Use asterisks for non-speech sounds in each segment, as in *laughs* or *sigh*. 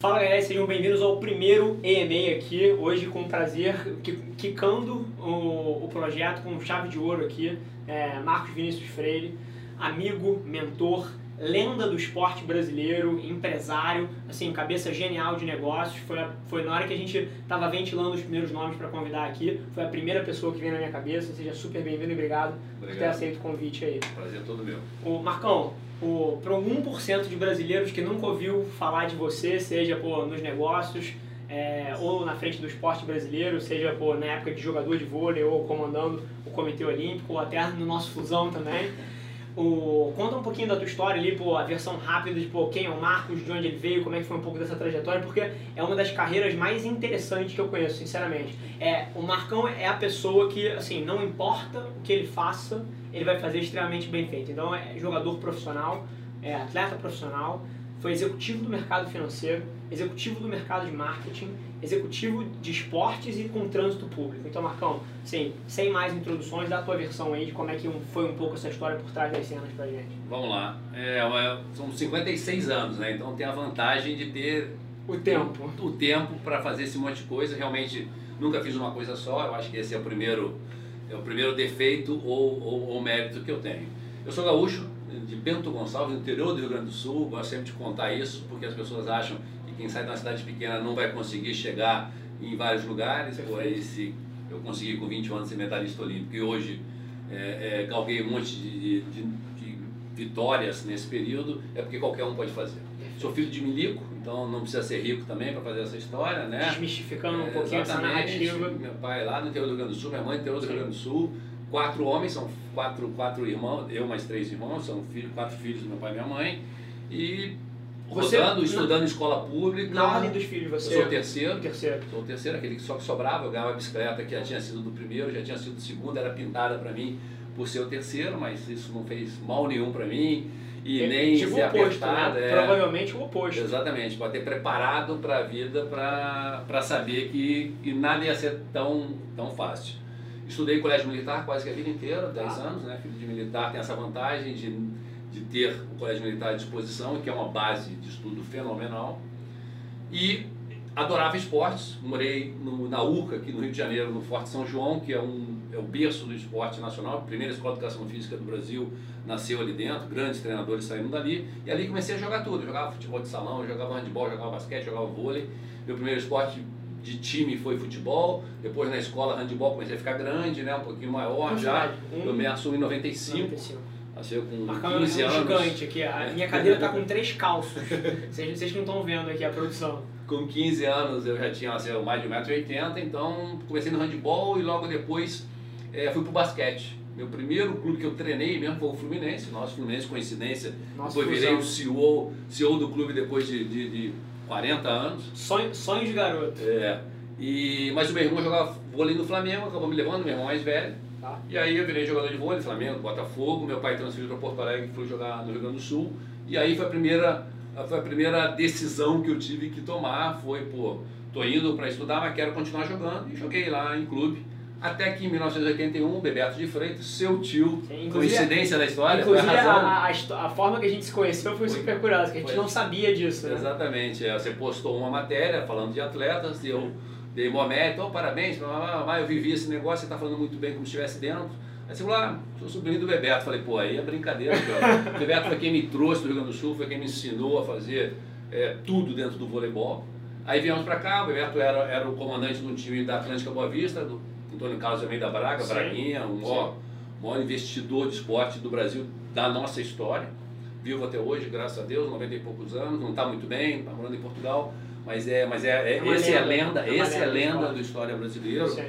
Fala galera, sejam bem-vindos ao primeiro EMA aqui, hoje com prazer, quicando o, o projeto com chave de ouro aqui, é, Marcos Vinícius Freire, amigo, mentor, lenda do esporte brasileiro, empresário, assim, cabeça genial de negócios, foi, foi na hora que a gente estava ventilando os primeiros nomes para convidar aqui, foi a primeira pessoa que veio na minha cabeça, seja super bem-vindo e obrigado, obrigado, por ter aceito o convite aí. Prazer todo meu. O Marcão, para o 1% de brasileiros que nunca ouviu falar de você, seja pô, nos negócios é, ou na frente do esporte brasileiro, seja pô, na época de jogador de vôlei ou comandando o Comitê Olímpico, ou até no nosso fusão também. O, conta um pouquinho da tua história ali, pô, a versão rápida de pô, quem é o Marcos, de onde ele veio, como é que foi um pouco dessa trajetória, porque é uma das carreiras mais interessantes que eu conheço, sinceramente. É, o Marcão é a pessoa que, assim, não importa o que ele faça, ele vai fazer extremamente bem feito. Então é jogador profissional, é atleta profissional, foi executivo do mercado financeiro, executivo do mercado de marketing, executivo de esportes e com trânsito público. Então, Marcão, sim, sem mais introduções, dá a tua versão aí de como é que foi um pouco essa história por trás das cenas pra gente. Vamos lá. É, são 56 anos, né? Então tem a vantagem de ter o tempo. O, o tempo para fazer esse monte de coisa. Realmente nunca fiz uma coisa só. Eu acho que esse é o primeiro é o primeiro defeito ou, ou, ou mérito que eu tenho. Eu sou gaúcho, de Bento Gonçalves, no interior do Rio Grande do Sul. Gosto sempre de contar isso, porque as pessoas acham que quem sai de uma cidade pequena não vai conseguir chegar em vários lugares. Por aí, se eu consegui com 20 anos ser medalhista olímpico e hoje é, é, galguei um monte de, de, de vitórias nesse período, é porque qualquer um pode fazer. Sou filho de milico, então não precisa ser rico também para fazer essa história, né? Desmistificando um é, pouquinho essa narrativa. Meu pai lá no interior do Rio Grande do Sul, minha mãe no interior do Rio Grande do Sul. Quatro homens, são quatro, quatro irmãos, eu mais três irmãos, são filho, quatro filhos do meu pai e minha mãe. E você, rodando, estudando em escola pública. Na ordem dos filhos, você? Eu sou o terceiro. terceiro. Sou o terceiro, aquele que só que sobrava. Eu ganhava a bicicleta que já tinha sido do primeiro, já tinha sido do segundo, era pintada para mim por ser o terceiro, mas isso não fez mal nenhum para mim e nem tipo ser oposto, apertado. Né? É, Provavelmente o oposto. Exatamente, para ter preparado para a vida, para saber que, que nada ia ser tão, tão fácil. Estudei colégio militar quase que a vida inteira, 10 ah. anos, né? Filho de militar tem essa vantagem de, de ter o colégio militar à disposição, que é uma base de estudo fenomenal. E adorava esportes. Morei no, na URCA, aqui no Rio de Janeiro, no Forte São João, que é, um, é o berço do esporte nacional. A primeira escola de educação física do Brasil nasceu ali dentro, grandes treinadores saíram dali. E ali comecei a jogar tudo. Eu jogava futebol de salão, jogava handebol, jogava basquete, jogava vôlei. Meu primeiro esporte de time foi futebol. Depois na escola, handebol, comecei a ficar grande, né? um pouquinho maior já. Eu me assumi em 95. 95. Nasceu com Marcando 15 anos. gigante aqui. A minha cadeira está com três calços. vocês, vocês não estão vendo aqui a produção com 15 anos eu já tinha assim, mais de 1,80m, então comecei no handball e logo depois é, fui pro basquete. Meu primeiro clube que eu treinei mesmo foi o Fluminense, nosso Fluminense, coincidência. Nossa, depois virei o CEO, CEO do clube depois de, de, de 40 anos. Sonho, sonho de garoto. É. E, mas o meu irmão jogava vôlei no Flamengo, acabou me levando, meu irmão mais velho. Tá. E aí eu virei jogador de vôlei, Flamengo, Botafogo. Meu pai transferiu para Porto Alegre e fui jogar no Rio Grande do Sul. E aí foi a primeira foi a primeira decisão que eu tive que tomar, foi, pô, tô indo para estudar, mas quero continuar jogando, e joguei lá em clube. Até que em 1981, Bebeto de Freitas, seu tio, Sim, coincidência da história, inclusive a, a, a, forma que a gente se conheceu foi, foi super curiosa, que a gente foi, não sabia disso. Né? Exatamente, é, você postou uma matéria falando de atletas, e eu dei uma mérito, oh, parabéns, mas eu vivi esse negócio, você está falando muito bem como se estivesse dentro. Aí você falou, ah, sou sobrinho do Bebeto. Falei, pô, aí é brincadeira, cara. *laughs* o Bebeto foi quem me trouxe do Rio Grande do Sul, foi quem me ensinou a fazer é, tudo dentro do voleibol. Aí viemos para cá, o Bebeto era, era o comandante do time da Atlântica Boa Vista, do Antônio Carlos Almeida Braga, Sim. Braguinha, o maior, maior investidor de esporte do Brasil da nossa história. Vivo até hoje, graças a Deus, 90 e poucos anos, não está muito bem, está morando em Portugal, mas é, mas é, é, é esse lenda, é a lenda, é esse é lenda do história brasileiro. Sim.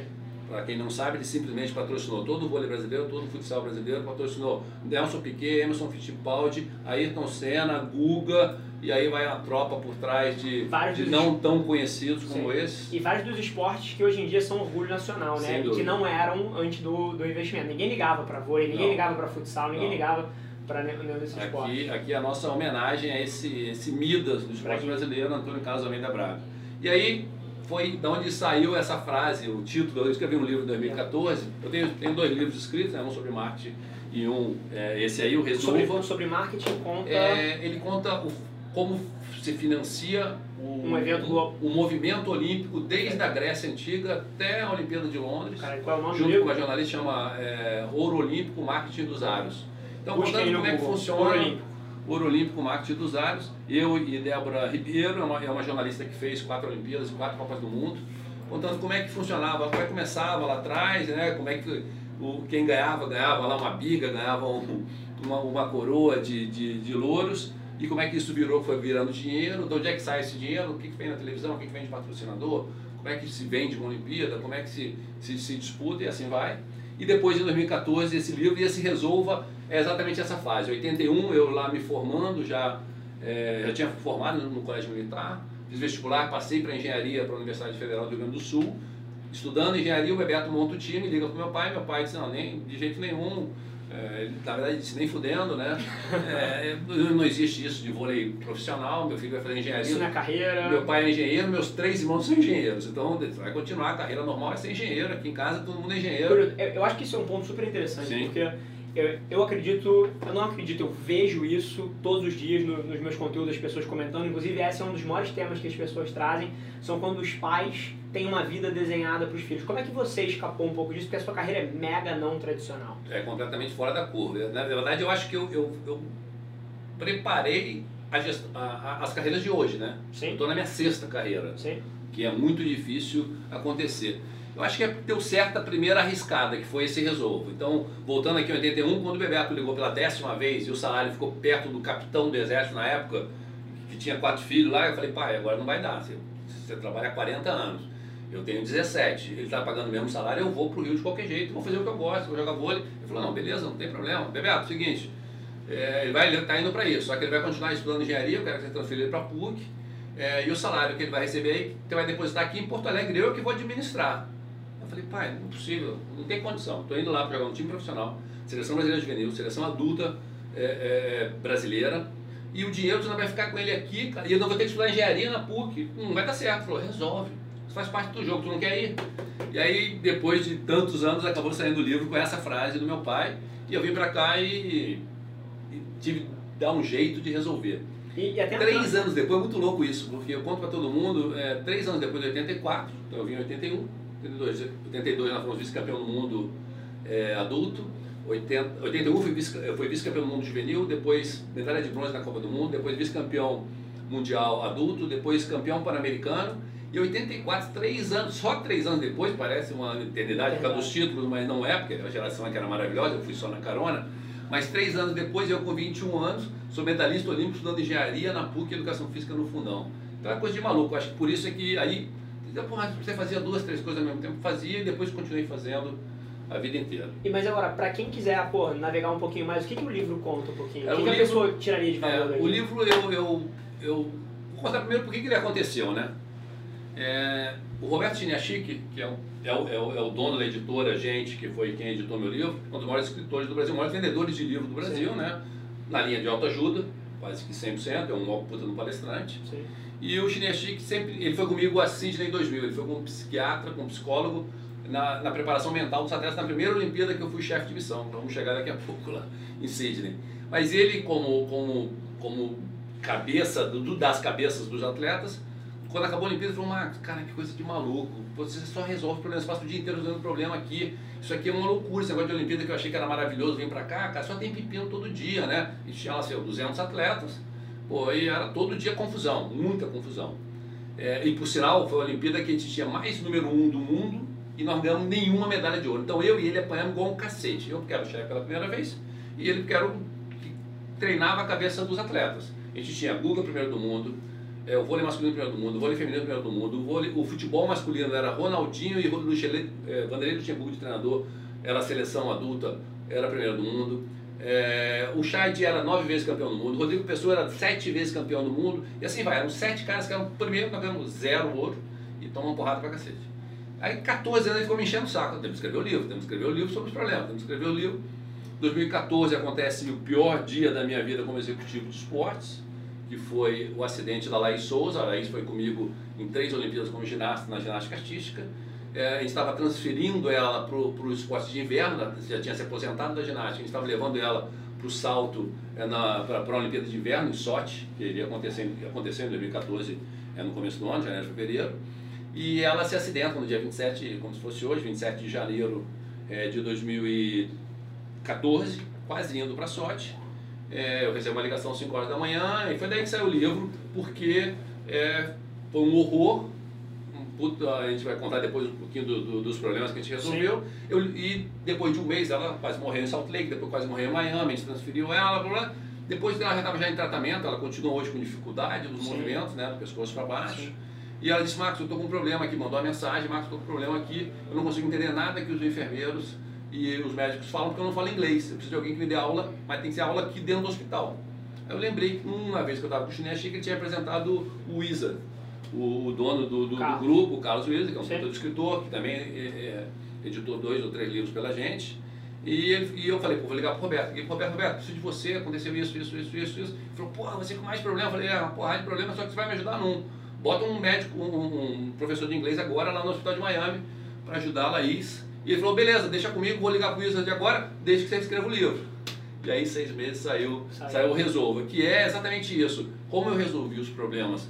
Para quem não sabe, ele simplesmente patrocinou todo o vôlei brasileiro, todo o futsal brasileiro, patrocinou Nelson Piquet, Emerson Fittipaldi, Ayrton Senna, Guga, e aí vai a tropa por trás de, de não tão conhecidos como Sim. esses. E vários dos esportes que hoje em dia são orgulho nacional, né? E que não eram antes do, do investimento. Ninguém ligava para vôlei, ninguém não. ligava para futsal, ninguém não. ligava para nenhum desses esportes. Aqui a nossa homenagem é esse, esse Midas do esporte brasileiro, Antônio Carlos Almeida Braga. E aí, foi de onde saiu essa frase, o título. Eu escrevi um livro em 2014. Eu tenho, tenho dois livros escritos, né, um sobre marketing e um, é, esse aí, o Resolva. Sobre, sobre marketing conta... É, ele conta o, como se financia o, Um evento o, movimento olímpico desde a Grécia Antiga até a Olimpíada de Londres, Cara, qual é o nome junto com uma jornalista que chama é, Ouro Olímpico Marketing dos Aros. Então, contando como é que funciona Ouro Olímpico. Ouro Olímpico Marketing dos Aros. Eu e Débora Ribeiro, é uma, é uma jornalista que fez quatro Olimpíadas e quatro Copas do Mundo, contando como é que funcionava, como é que começava lá atrás, né? como é que o, quem ganhava, ganhava lá uma biga, ganhava um- uma, uma coroa de, de, de louros, e como é que isso virou, foi virando dinheiro, de onde é que sai esse dinheiro, o que, que vem na televisão, o que, que vem de patrocinador, como é que se vende uma Olimpíada, como é que se, se, se disputa e assim vai. E depois, em 2014, esse livro ia se resolva é exatamente essa fase. 81, eu lá me formando, já, é, já tinha formado no Colégio Militar, fiz vestibular, passei para engenharia para a Universidade Federal do Rio Grande do Sul. Estudando engenharia, o Bebeto monta o time, liga para meu pai, meu pai disse, não, nem, de jeito nenhum, é, na verdade disse, nem fudendo, né? É, não existe isso de vôlei profissional, meu filho vai fazer engenharia. Isso na carreira. Meu pai é engenheiro, meus três irmãos são engenheiros, então vai continuar, a carreira normal é ser engenheiro, aqui em casa todo mundo é engenheiro. Eu, eu acho que isso é um ponto super interessante, Sim. porque eu, eu acredito, eu não acredito, eu vejo isso todos os dias no- nos meus conteúdos, as pessoas comentando. Inclusive, esse é um dos maiores temas que as pessoas trazem, são quando os pais têm uma vida desenhada para os filhos. Como é que você escapou um pouco disso? Porque a sua carreira é mega não tradicional. é completamente fora da curva. Na verdade, eu acho que eu, eu, eu preparei a gest- a- a- as carreiras de hoje, né? Sim? Estou na minha sexta carreira, Sim? que é muito difícil acontecer. Eu acho que é- deu certo a primeira arriscada, que foi esse resolvo. Então, voltando aqui em 81, quando o Bebeto ligou pela décima vez e o salário ficou perto do capitão do exército na época, que tinha quatro filhos lá, eu falei, pai, agora não vai dar. Você, você trabalha há 40 anos. Eu tenho 17, ele está pagando o mesmo salário, eu vou pro Rio de qualquer jeito, vou fazer o que eu gosto, vou jogar vôlei. Ele falou, não, beleza, não tem problema. Bebeto, seguinte, é, ele vai ele tá indo para isso, só que ele vai continuar estudando engenharia, eu quero que você transfira ele para PUC, é, e o salário que ele vai receber aí, você vai depositar aqui em Porto Alegre, eu que vou administrar. Eu falei, pai, não é possível, não tem condição. Estou indo lá para jogar um time profissional, seleção brasileira juvenil, seleção adulta é, brasileira, e o dinheiro você não vai ficar com ele aqui, e eu não vou ter que estudar engenharia na PUC. Não vai dar certo. Ele falou, resolve. Isso faz parte do jogo, tu não quer ir. E aí, depois de tantos anos, acabou saindo o livro com essa frase do meu pai, e eu vim para cá e, e tive que dar um jeito de resolver. E, e Três anos depois, é muito louco isso, porque eu conto para todo mundo, é, três anos depois de 84, então eu vim em 81, 82, 82 nós fomos vice-campeão do mundo é, adulto, 80, 81 fui vice- eu fui vice-campeão do mundo juvenil, depois medalha de bronze na Copa do Mundo, depois vice-campeão mundial adulto, depois campeão pan-americano, e 84, três anos, só três anos depois, parece uma eternidade por causa dos títulos, mas não é, porque a geração que era maravilhosa, eu fui só na carona, mas três anos depois, eu com 21 anos, sou medalhista olímpico estudando engenharia na PUC Educação Física no Fundão. Então é coisa de maluco, acho que por isso é que aí, você fazia duas, três coisas ao mesmo tempo, fazia e depois continuei fazendo a vida inteira. E, mas agora, pra quem quiser, pô, navegar um pouquinho mais, o que, que o livro conta um pouquinho? É, o que, que a livro- pessoa tiraria de valor É, o livro eu, eu, eu vou contar primeiro por que ele aconteceu, né? É, o Roberto Chiniachik, que é o, é, o, é, o, é o dono da editora Gente, que foi quem editou meu livro, um dos maiores escritores do Brasil, um dos maiores vendedores de livro do Brasil, Sim. né? Na linha de autoajuda, quase que 100%, é um puta no palestrante. Sim. E o Chiniachik sempre, ele foi comigo a Sydney em 2000, ele foi como psiquiatra, como psicólogo, na, na preparação mental dos atletas na primeira Olimpíada que eu fui chefe de missão. Vamos chegar daqui a pouco lá em Sydney. Mas ele, como, como, como cabeça do- das cabeças dos atletas, quando acabou a Olimpíada, falou: Marcos, cara, que coisa de maluco. Você só resolve problemas, passa o dia inteiro resolvendo problema aqui. Isso aqui é uma loucura. Esse negócio de Olimpíada que eu achei que era maravilhoso, vem pra cá, cara, só tem pepino todo dia, né? E tinha lá, sei, lá, 200 atletas. Pô, e era todo dia confusão, muita confusão. É, e por sinal, foi a Olimpíada que a gente tinha mais número um do mundo e nós ganhamos nenhuma medalha de ouro. Então eu e ele apanhamos igual um cacete. Eu porque era o chefe pela primeira vez e ele porque era o que treinava a cabeça dos atletas. A gente tinha Guga primeiro do mundo, é, o vôlei masculino primeiro do mundo, o vôlei feminino primeiro do mundo, o, vôlei, o futebol masculino era Ronaldinho e Luxele, é, Vanderlei Luxemburgo de treinador, era a seleção adulta, era primeiro do mundo. É, o Chad era nove vezes campeão do mundo, o Rodrigo Pessoa era sete vezes campeão do mundo, e assim vai, eram sete caras que eram primeiro, nós ganhamos zero ouro e tomam porrada pra cacete. Aí 14 anos ele ficou me enchendo o saco, temos que escrever o livro, temos que escrever o livro sobre os problemas, temos que escrever o livro. 2014 acontece o pior dia da minha vida como executivo de esportes, que foi o acidente da Laís Souza. A Laís foi comigo em três Olimpíadas como ginasta na ginástica artística. É, a gente estava transferindo ela para o esporte de inverno, já tinha se aposentado da ginástica, a gente estava levando ela para o salto é, para a Olimpíada de Inverno em Sochi, que iria acontecer, aconteceu em 2014 é no começo do ano, janeiro, fevereiro, e ela se acidenta no dia 27, como se fosse hoje, 27 de janeiro é, de 2014, quase indo para sorte. É, eu recebi uma ligação às 5 horas da manhã e foi daí que saiu o livro, porque é, foi um horror. a gente vai contar depois um pouquinho do, do, dos problemas que a gente resolveu. Eu, e depois de um mês ela quase morreu em Salt Lake, depois quase morreu em Miami, a gente transferiu ela, blá, blá. Depois ela já estava já em tratamento, ela continua hoje com dificuldade nos Sim. movimentos, né, do pescoço para baixo. Sim. E ela disse, Marcos, eu estou com um problema aqui, mandou uma mensagem, Marcos, estou com um problema aqui, eu não consigo entender nada que os enfermeiros e os médicos falam porque eu não falo inglês. Eu preciso de alguém que me dê aula, mas tem que ser aula aqui dentro do hospital. Aí eu lembrei que uma vez que eu estava com o Chinês, achei que ele tinha apresentado o Wizard, o, dono do, do, do, grupo, o Carlos Wizard, que é um autor escritor, que também é, é, editou dois ou três livros pela gente. E, ele, e eu falei, pô, vou ligar pro Roberto. Liguei pro Roberto, Roberto, preciso de você, aconteceu isso, isso, isso, isso, isso. Ele falou, porra, você com mais problema. Eu falei, é, uma porrada de problema, só que você vai me ajudar num. Bota um médico, um, um professor de inglês agora lá no hospital de Miami para ajudar a Laís. E ele falou, beleza, deixa comigo, vou ligar pro Wizard de agora, desde que você escreva o livro. E aí, seis meses, saiu, saiu. saiu o Resolva, que é exatamente isso. Como eu resolvi os problemas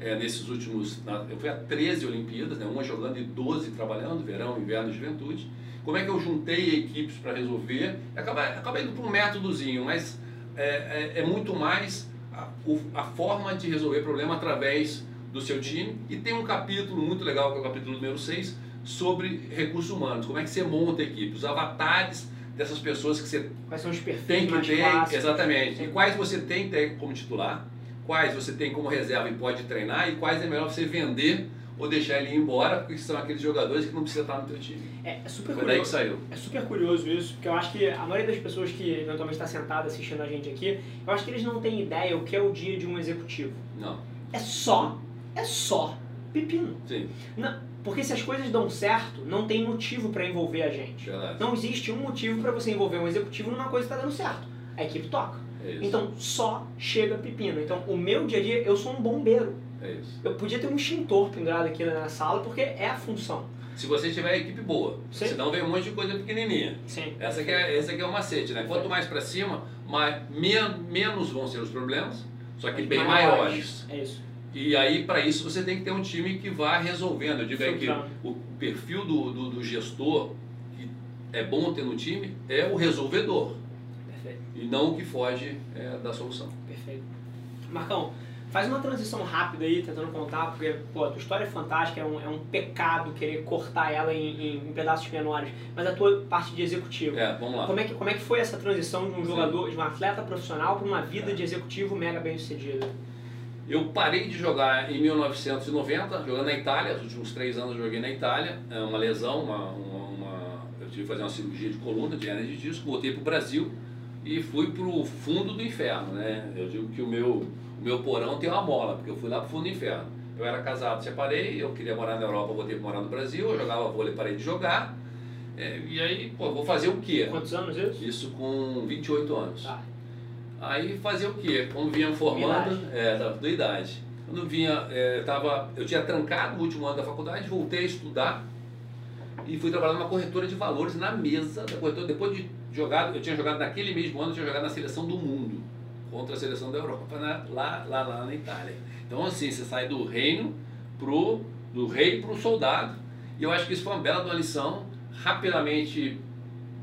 é, nesses últimos... Na, eu fui a 13 Olimpíadas, né, uma jogando e 12 trabalhando, verão, inverno e juventude. Como é que eu juntei equipes para resolver? Acaba, acaba indo para um métodozinho, mas é, é, é muito mais a, a forma de resolver problema através do seu time. E tem um capítulo muito legal, que é o capítulo número 6, sobre recursos humanos. Como é que você monta a equipe, os avatares dessas pessoas que você quais são os perfis tem que ter, clássicos. exatamente. E quais você tem que ter como titular, quais você tem como reserva e pode treinar e quais é melhor você vender ou deixar ele ir embora, porque são aqueles jogadores que não precisa estar no teu time. É, é super Foi curioso. daí que saiu. É super curioso isso, porque eu acho que a maioria das pessoas que eventualmente está sentada assistindo a gente aqui, eu acho que eles não têm ideia o que é o dia de um executivo. Não. É só, é só pepino. Sim. Não, porque se as coisas dão certo, não tem motivo para envolver a gente. Verdade. Não existe um motivo para você envolver um executivo numa coisa que está dando certo. A equipe toca. É. Então só chega pepino. Então o meu dia a dia, eu sou um bombeiro. É. Eu podia ter um extintor pendurado aqui na sala porque é a função. Se você tiver a equipe boa, Sim. senão vem um monte de coisa pequenininha. Sim. Essa que é, esse aqui é o macete, né? Quanto mais para cima, mais, men menos vão ser os problemas, só que bem maiores. É isso. E aí, para isso, você tem que ter um time que vá resolvendo. Eu digo aí que o perfil do, do, do gestor, que é bom ter no time, é o resolvedor. Perfeito. E não o que foge é, da solução. Perfeito. Marcão, faz uma transição rápida aí, tentando contar, porque, pô, a tua história é fantástica, é um, é um pecado querer cortar ela em, em pedaços menores, mas a tua parte de executivo. É, vamos lá. Como é, que, como é que foi essa transição de um Sim. jogador, de um atleta profissional para uma vida É. de executivo mega bem sucedido? Eu parei de jogar em 1990, jogando na Itália, os últimos três anos eu joguei na Itália, é uma lesão, uma, uma, uma- eu tive que fazer uma cirurgia de coluna, de hernia de disco, voltei para o Brasil e fui para o fundo do inferno, né? Eu digo que o meu, o meu porão tem uma mola, porque eu fui lá para o fundo do inferno. Eu era casado, separei, eu queria morar na Europa, voltei para morar no Brasil, eu jogava vôlei, parei de jogar, é, e aí, pô, vou fazer o quê? Quantos anos isso? Isso com 28 anos. Tá. Aí fazia o quê? Quando vinha formando, Idade. é, da, da idade. Quando vinha, é, tava, eu tinha trancado o último ano da faculdade, voltei a estudar e fui trabalhar numa corretora de valores na mesa da corretora. Depois de jogado, eu tinha jogado naquele mesmo ano, eu tinha jogado na seleção do mundo contra a seleção da Europa na- lá, lá, lá na Itália. Então assim, você sai do reino pro do rei pro soldado. E eu acho que isso foi uma bela uma lição. Rapidamente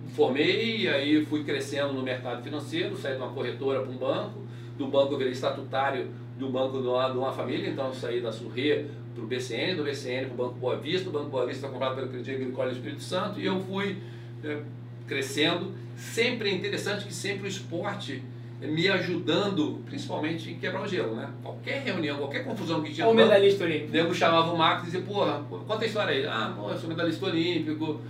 formei, aí fui crescendo no mercado financeiro, saí de uma corretora para um banco, do banco eu virei estatutário do banco de uma, de uma família, então eu saí da Surrê para o BCN, do BCN para o Banco Boa Vista, o Banco Boa Vista comprado pelo Crédito Agricole do Espírito Santo, e eu fui eh, crescendo. Sempre é interessante que sempre o esporte me ajudando, principalmente em quebrar o gelo, né? Qualquer reunião, qualquer confusão que tinha banco, medalhista o olímpico. nego chamava o Marcos e dizia, porra, conta a história aí. Ah, pô, eu sou medalhista olímpico.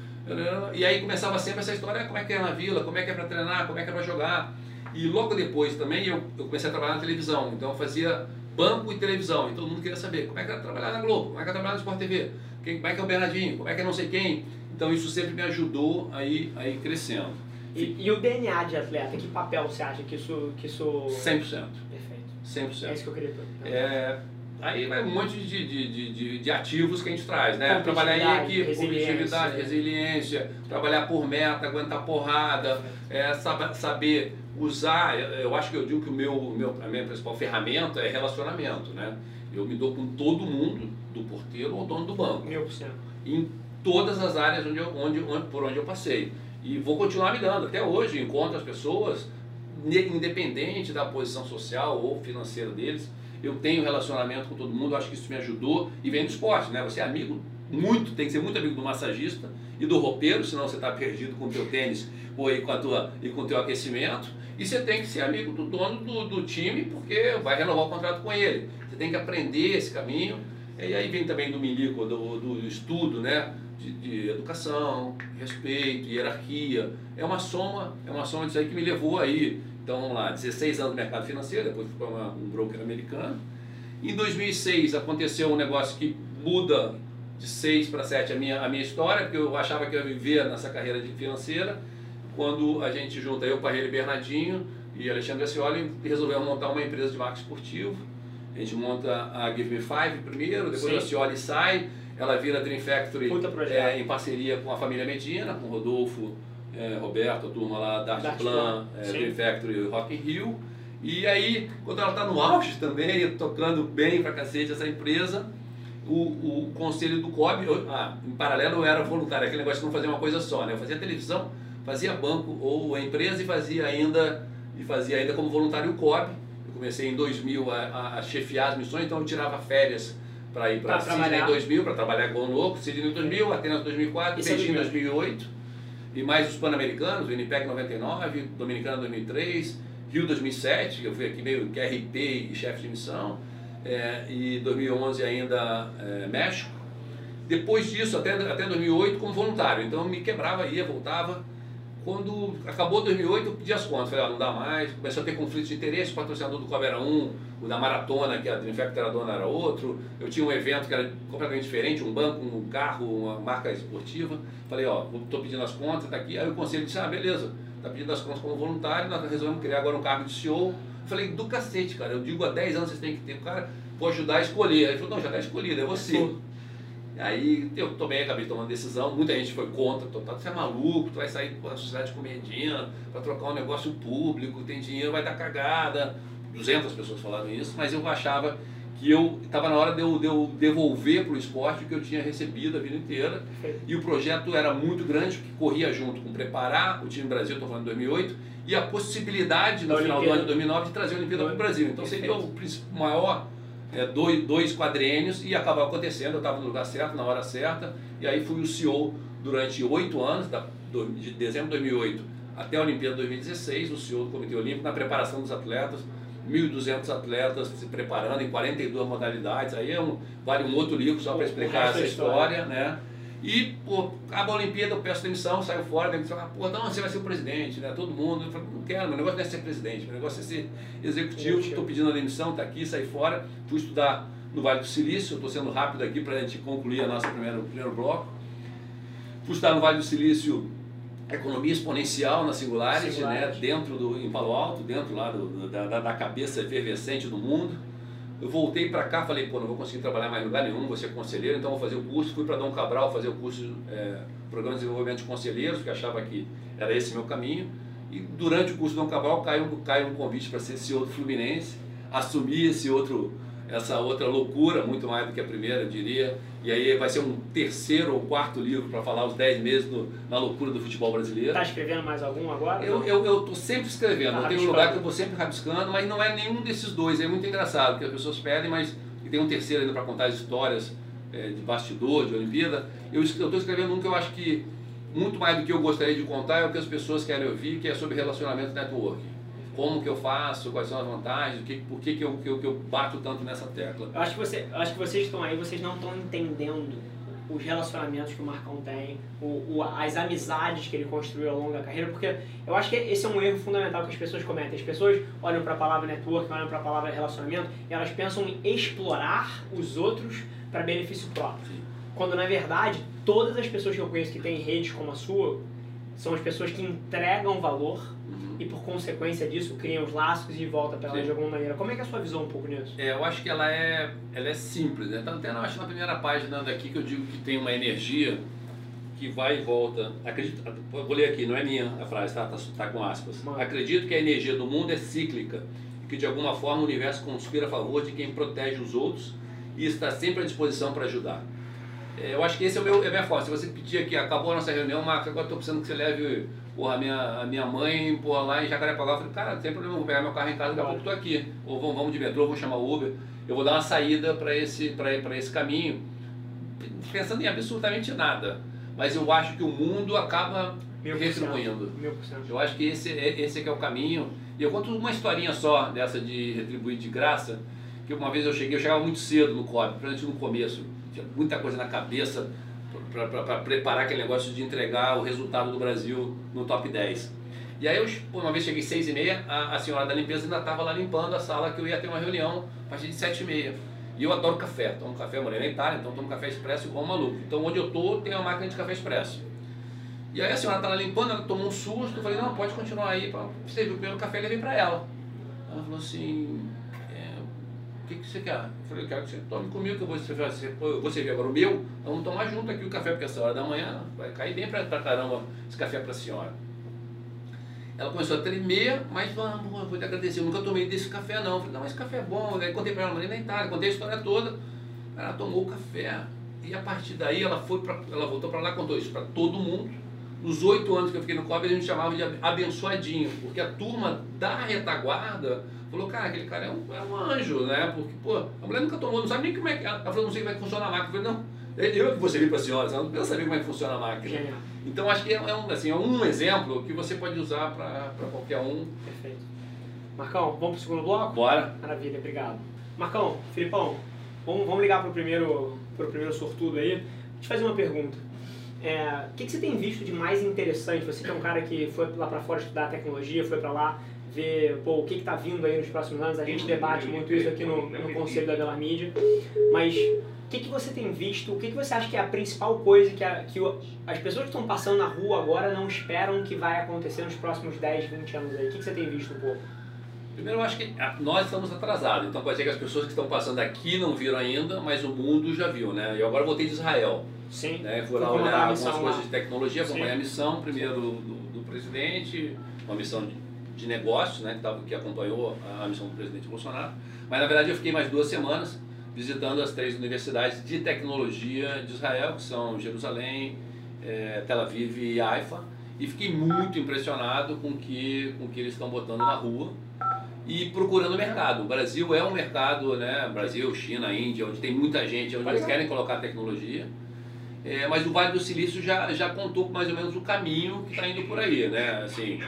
E aí começava sempre essa história, como é que é na vila, como é que é para treinar, como é que é para jogar. E logo depois também eu, eu comecei a trabalhar na televisão, então eu fazia banco e televisão, e todo mundo queria saber como é que era trabalhar na Globo, como é que era trabalhar no Sport TV, quem, como é que é o Bernardinho, como é que é não sei quem. Então isso sempre me ajudou a ir, a ir crescendo. E, e o DNA de atleta, que papel você acha que isso... Que isso... 100%. Perfeito. 100%. É isso que eu queria perguntar. É, aí vai um monte de, de, de, de, ativos que a gente traz, né? Trabalhar em equipe, resiliência. competitividade, resiliência, trabalhar por meta, aguentar porrada, é, sab- saber usar. Eu acho que eu digo que o meu, meu, a minha principal ferramenta é relacionamento, né? Eu me dou com todo mundo, do porteiro ao dono do banco. Mil por cento. Em todas as áreas onde, eu, onde, onde, por onde eu passei. E vou continuar me dando. Até hoje encontro as pessoas, independente da posição social ou financeira deles. Eu tenho relacionamento com todo mundo, acho que isso me ajudou e vem do esporte, né? Você é amigo muito, tem que ser muito amigo do massagista e do roupeiro, senão você está perdido com o teu tênis ou aí com, a tua, e com o teu aquecimento. E você tem que ser amigo do dono do, do time, porque vai renovar o contrato com ele. Você tem que aprender esse caminho. E aí vem também do milico, do, do estudo, né? De, de, educação, respeito, hierarquia. É uma soma, é uma soma disso aí que me levou aí. Então vamos lá, 16 anos no mercado financeiro, depois fui para um broker americano. Em 2006 aconteceu um negócio que muda de 6 para 7 a minha, a minha história, porque eu achava que eu ia viver nessa carreira de financeira quando a gente junta eu, Parreira Bernardinho e Alexandre Ascioli resolvemos montar uma empresa de marketing esportivo. A gente monta a Give Me Five primeiro, depois Sim. a Ascioli sai, ela vira Dream Factory é, em parceria com a família Medina, com Rodolfo, é, Roberto, a turma lá da Artplan, é, Dream Factory Rock in Rio. E aí, quando ela está no auge também, tocando bem pra cacete essa empresa, o, o conselho do COB, ah, em paralelo eu era voluntário, aquele negócio de não fazer uma coisa só, né? Eu fazia televisão, fazia banco ou empresa e fazia ainda e fazia ainda como voluntário COB. Eu comecei em 2000 a, a chefiar as missões, então eu tirava férias para ir para Sydney em 2000, para trabalhar com o louco, Sydney em 2000, Atenas em 2004, Beijing em 2008, e mais os Pan-Americanos, o Winnipeg 99, Dominicana 2003, Rio 2007, que eu fui aqui meio QRP e chefe de missão, é, e 2011 ainda é, México. Depois disso, até, até 2008, como voluntário, então eu me quebrava, ia, voltava, quando acabou 2008, eu pedi as contas. Falei, ah, não dá mais. Começou a ter conflitos de interesse. Patrocinador do Cobb era um, o da maratona, que a Dreamfactor era dona, era outro. Eu tinha um evento que era completamente diferente, um banco, um carro, uma marca esportiva. Falei, ó, estou pedindo as contas, tá aqui. Aí o conselho disse, ah, beleza, tá pedindo as contas como voluntário, nós resolvemos criar agora um cargo de CEO. falei, do cacete, cara. Eu digo, há 10 anos vocês têm que ter. O cara pode ajudar a escolher. Aí ele falou, não, já está escolhido, é você. Aí eu também acabei tomando decisão, muita gente foi contra, total, você é maluco, tu vai sair da sociedade comedinha para trocar um negócio público, tem dinheiro, vai dar cagada. 200 pessoas falaram isso, mas eu achava que eu estava na hora de eu, de eu devolver para o esporte o que eu tinha recebido a vida inteira. E o projeto era muito grande, que corria junto com preparar o time Brasil, estou falando de 2008, e a possibilidade no da final Olimpíada. do ano de 2009 de trazer a Olimpíada para o Brasil. Então seria o maior é, dois, dois quadrênios e acabou acontecendo, eu estava no lugar certo, na hora certa, e aí fui o CEO durante oito anos, da, de dezembro de 2008 até a Olimpíada 2016, o CEO do Comitê Olímpico, na preparação dos atletas, 1.200 atletas se preparando em 42 modalidades, aí é um, vale um outro livro só para explicar essa história, né? E, pô, acaba a Olimpíada, eu peço demissão, saio fora, tem que falar, pô, não, você vai ser o presidente, né? Todo mundo. Eu falo, não quero, meu negócio não é ser presidente, meu negócio é ser executivo, estou pedindo a demissão, tá aqui, saí fora, fui estudar no Vale do Silício, estou sendo rápido aqui para a gente concluir a nossa primeira, primeiro bloco. Fui estudar no Vale do Silício economia exponencial na Singulares, né? Dentro do, em Palo Alto, dentro lá do, da, da cabeça efervescente do mundo. Eu voltei para cá, falei, pô, não vou conseguir trabalhar mais em lugar nenhum, vou ser conselheiro, então vou fazer o curso. Fui para Dom Cabral fazer o curso é, Programa de Desenvolvimento de Conselheiros, que achava que era esse meu caminho. E durante o curso Dom Cabral caiu, caiu um convite para ser CEO do Fluminense, assumir esse outro essa outra loucura, muito mais do que a primeira, eu diria. E aí vai ser um terceiro ou quarto livro para falar os 10 meses no, na loucura do futebol brasileiro. Está escrevendo mais algum agora? Eu estou eu, eu sempre escrevendo, tá eu tenho um lugar que eu vou sempre rabiscando, mas não é nenhum desses dois. É muito engraçado, porque as pessoas pedem, mas tem um terceiro ainda para contar as histórias é, de bastidor, de Olimpíada. Eu estou escrevendo um que eu acho que muito mais do que eu gostaria de contar é o que as pessoas querem ouvir, que é sobre relacionamento networking como que eu faço, quais são as vantagens, que, por que, que, eu, que, eu, que eu bato tanto nessa tecla. Eu acho que, você, acho que vocês estão aí, vocês não estão entendendo os relacionamentos que o Marcão tem, o, o, as amizades que ele construiu ao longo da carreira, porque eu acho que esse é um erro fundamental que as pessoas cometem. As pessoas olham para a palavra network, olham para a palavra relacionamento e elas pensam em explorar os outros para benefício próprio. Sim. Quando na verdade, todas as pessoas que eu conheço que têm redes como a sua são as pessoas que entregam valor e por consequência disso criam os laços e volta para ela de alguma maneira. Como é que é a sua visão um pouco nisso? É, eu acho que ela é, ela é simples, né? Tá até acho na primeira página daqui que eu digo que tem uma energia que vai e volta. Acredito, vou ler aqui, não é minha a frase, tá, tá, tá com aspas. Mano. Acredito que a energia do mundo é cíclica, que de alguma forma o universo conspira a favor de quem protege os outros e está sempre à disposição para ajudar. É, eu acho que esse é, o meu, é a minha força. Se você pedir aqui, acabou a nossa reunião, Marcos, agora estou precisando que você leve porra, a, minha, a minha mãe porra, lá em Jacarepaguá. Eu falei, cara, não tem problema, vou pegar meu carro em casa, daqui a pouco estou aqui. Ou vamos, vamos de metrô, vou chamar o Uber. Eu vou dar uma saída para esse, esse caminho, pensando em absolutamente nada. Mas eu acho que o mundo acaba retribuindo. Eu acho que esse, é, esse é que é o caminho. E eu conto uma historinha só dessa de retribuir de graça, que uma vez eu cheguei, eu chegava muito cedo no COB, principalmente no começo tinha muita coisa na cabeça para preparar aquele negócio de entregar o resultado do Brasil no top 10. E aí, eu, uma vez cheguei seis e meia, a, a senhora da limpeza ainda estava lá limpando a sala que eu ia ter uma reunião a partir de sete e meia. E eu adoro café, tomo café, morei na Itália, então tomo café expresso igual um maluco. Então onde eu tô tem uma máquina de café expresso. E aí a senhora está lá limpando, ela tomou um susto, eu falei, não, pode continuar aí, para servir o primeiro café e levei para ela. Ela falou assim, que, que você quer? Eu falei, eu quero que você tome comigo, que eu vou servir, vou servir agora o meu, vamos tomar junto aqui o café, porque essa hora da manhã vai cair bem pra, pra caramba esse café pra senhora. Ela começou a tremer, mas vamos, vou te agradecer, eu nunca tomei desse café não. Eu falei, não, mas esse café é bom, aí contei pra ela, morei na Itália, contei a história toda. Ela tomou o café, e a partir daí ela foi pra, ela voltou para lá, contou isso para todo mundo. Nos oito anos que eu fiquei no COB, a gente chamava de abençoadinho, porque a turma da retaguarda Falou, cara, aquele cara é um, é um anjo, né? Porque, pô, a mulher nunca tomou, não sabe nem como é que. Ela falou, não sei como é que funciona a máquina. Eu falei, não, eu que vou servir para a senhora, ela não saber como é que funciona a máquina. Genial. Então acho que é, é, um, assim, é um exemplo que você pode usar para qualquer um. Perfeito. Marcão, vamos para o segundo bloco? Bora. Maravilha, obrigado. Marcão, Filipão, vamos, vamos ligar para o primeiro, pro primeiro sortudo aí. Deixa eu te fazer uma pergunta. É, o que, que, você tem visto de mais interessante? Você que é um cara que foi lá para fora estudar tecnologia, foi para lá ver pô, o que está vindo aí nos próximos anos. A gente debate muito isso aqui no, no Conselho da Bela Mídia. Mas o que, que você tem visto? O que, que você acha que é a principal coisa que, a, que o, as pessoas que estão passando na rua agora não esperam que vai acontecer nos próximos 10, 20 anos aí? O que, que você tem visto um pouco? Primeiro, eu acho que nós estamos atrasados. Então, pode ser que as pessoas que estão passando aqui não viram ainda, mas o mundo já viu, né? Eu agora voltei de Israel. Sim. Né? Fui lá olhar algumas coisas de tecnologia, acompanhar a missão, primeiro do, do presidente, uma missão de de negócios, né, que, tava, que acompanhou a missão do presidente Bolsonaro. Mas na verdade eu fiquei mais duas semanas visitando as três universidades de tecnologia de Israel, que são Jerusalém, é, Tel Aviv e Haifa, e fiquei muito impressionado com que, o que eles estão botando na rua e procurando mercado. O Brasil é um mercado, né, Brasil, China, Índia, onde tem muita gente, onde eles querem colocar tecnologia. É, mas o Vale do Silício já, já contou mais ou menos o caminho que está indo por aí, né? Assim,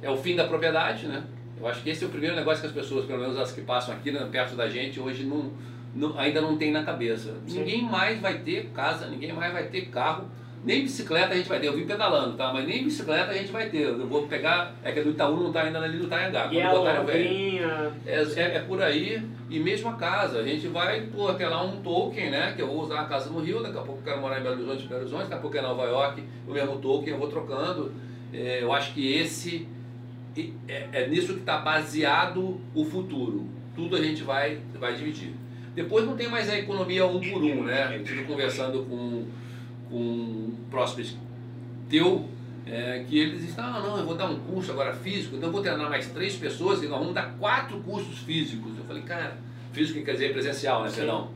é o fim da propriedade, né? Eu acho que esse é o primeiro negócio que as pessoas, pelo menos as que passam aqui né, perto da gente, hoje não, não, ainda não tem na cabeça. Sim. Ninguém mais vai ter casa, ninguém mais vai ter carro, nem bicicleta a gente vai ter. Eu vim pedalando, tá? Mas nem bicicleta a gente vai ter. Eu vou pegar, é que a do Itaú não está ainda ali no Itaiangá. E Quando botar, é, é, é, por aí, e mesmo a casa. A gente vai, pô, ter lá um token, né? Que eu vou usar a casa no Rio, daqui a pouco eu quero morar em Belo Horizonte, Belo Horizonte, daqui a pouco é Nova York, o mesmo token, eu vou trocando. É, eu acho que esse é, é nisso que está baseado o futuro. Tudo a gente vai, vai dividir. Depois não tem mais a economia um por um, né? Eu estive conversando com, com um teu, é, que eles dizem, ah, não, eu vou dar um curso agora físico, então eu vou treinar mais três pessoas e nós vamos dar quatro cursos físicos. Eu falei, cara, físico quer dizer presencial, né, perdão?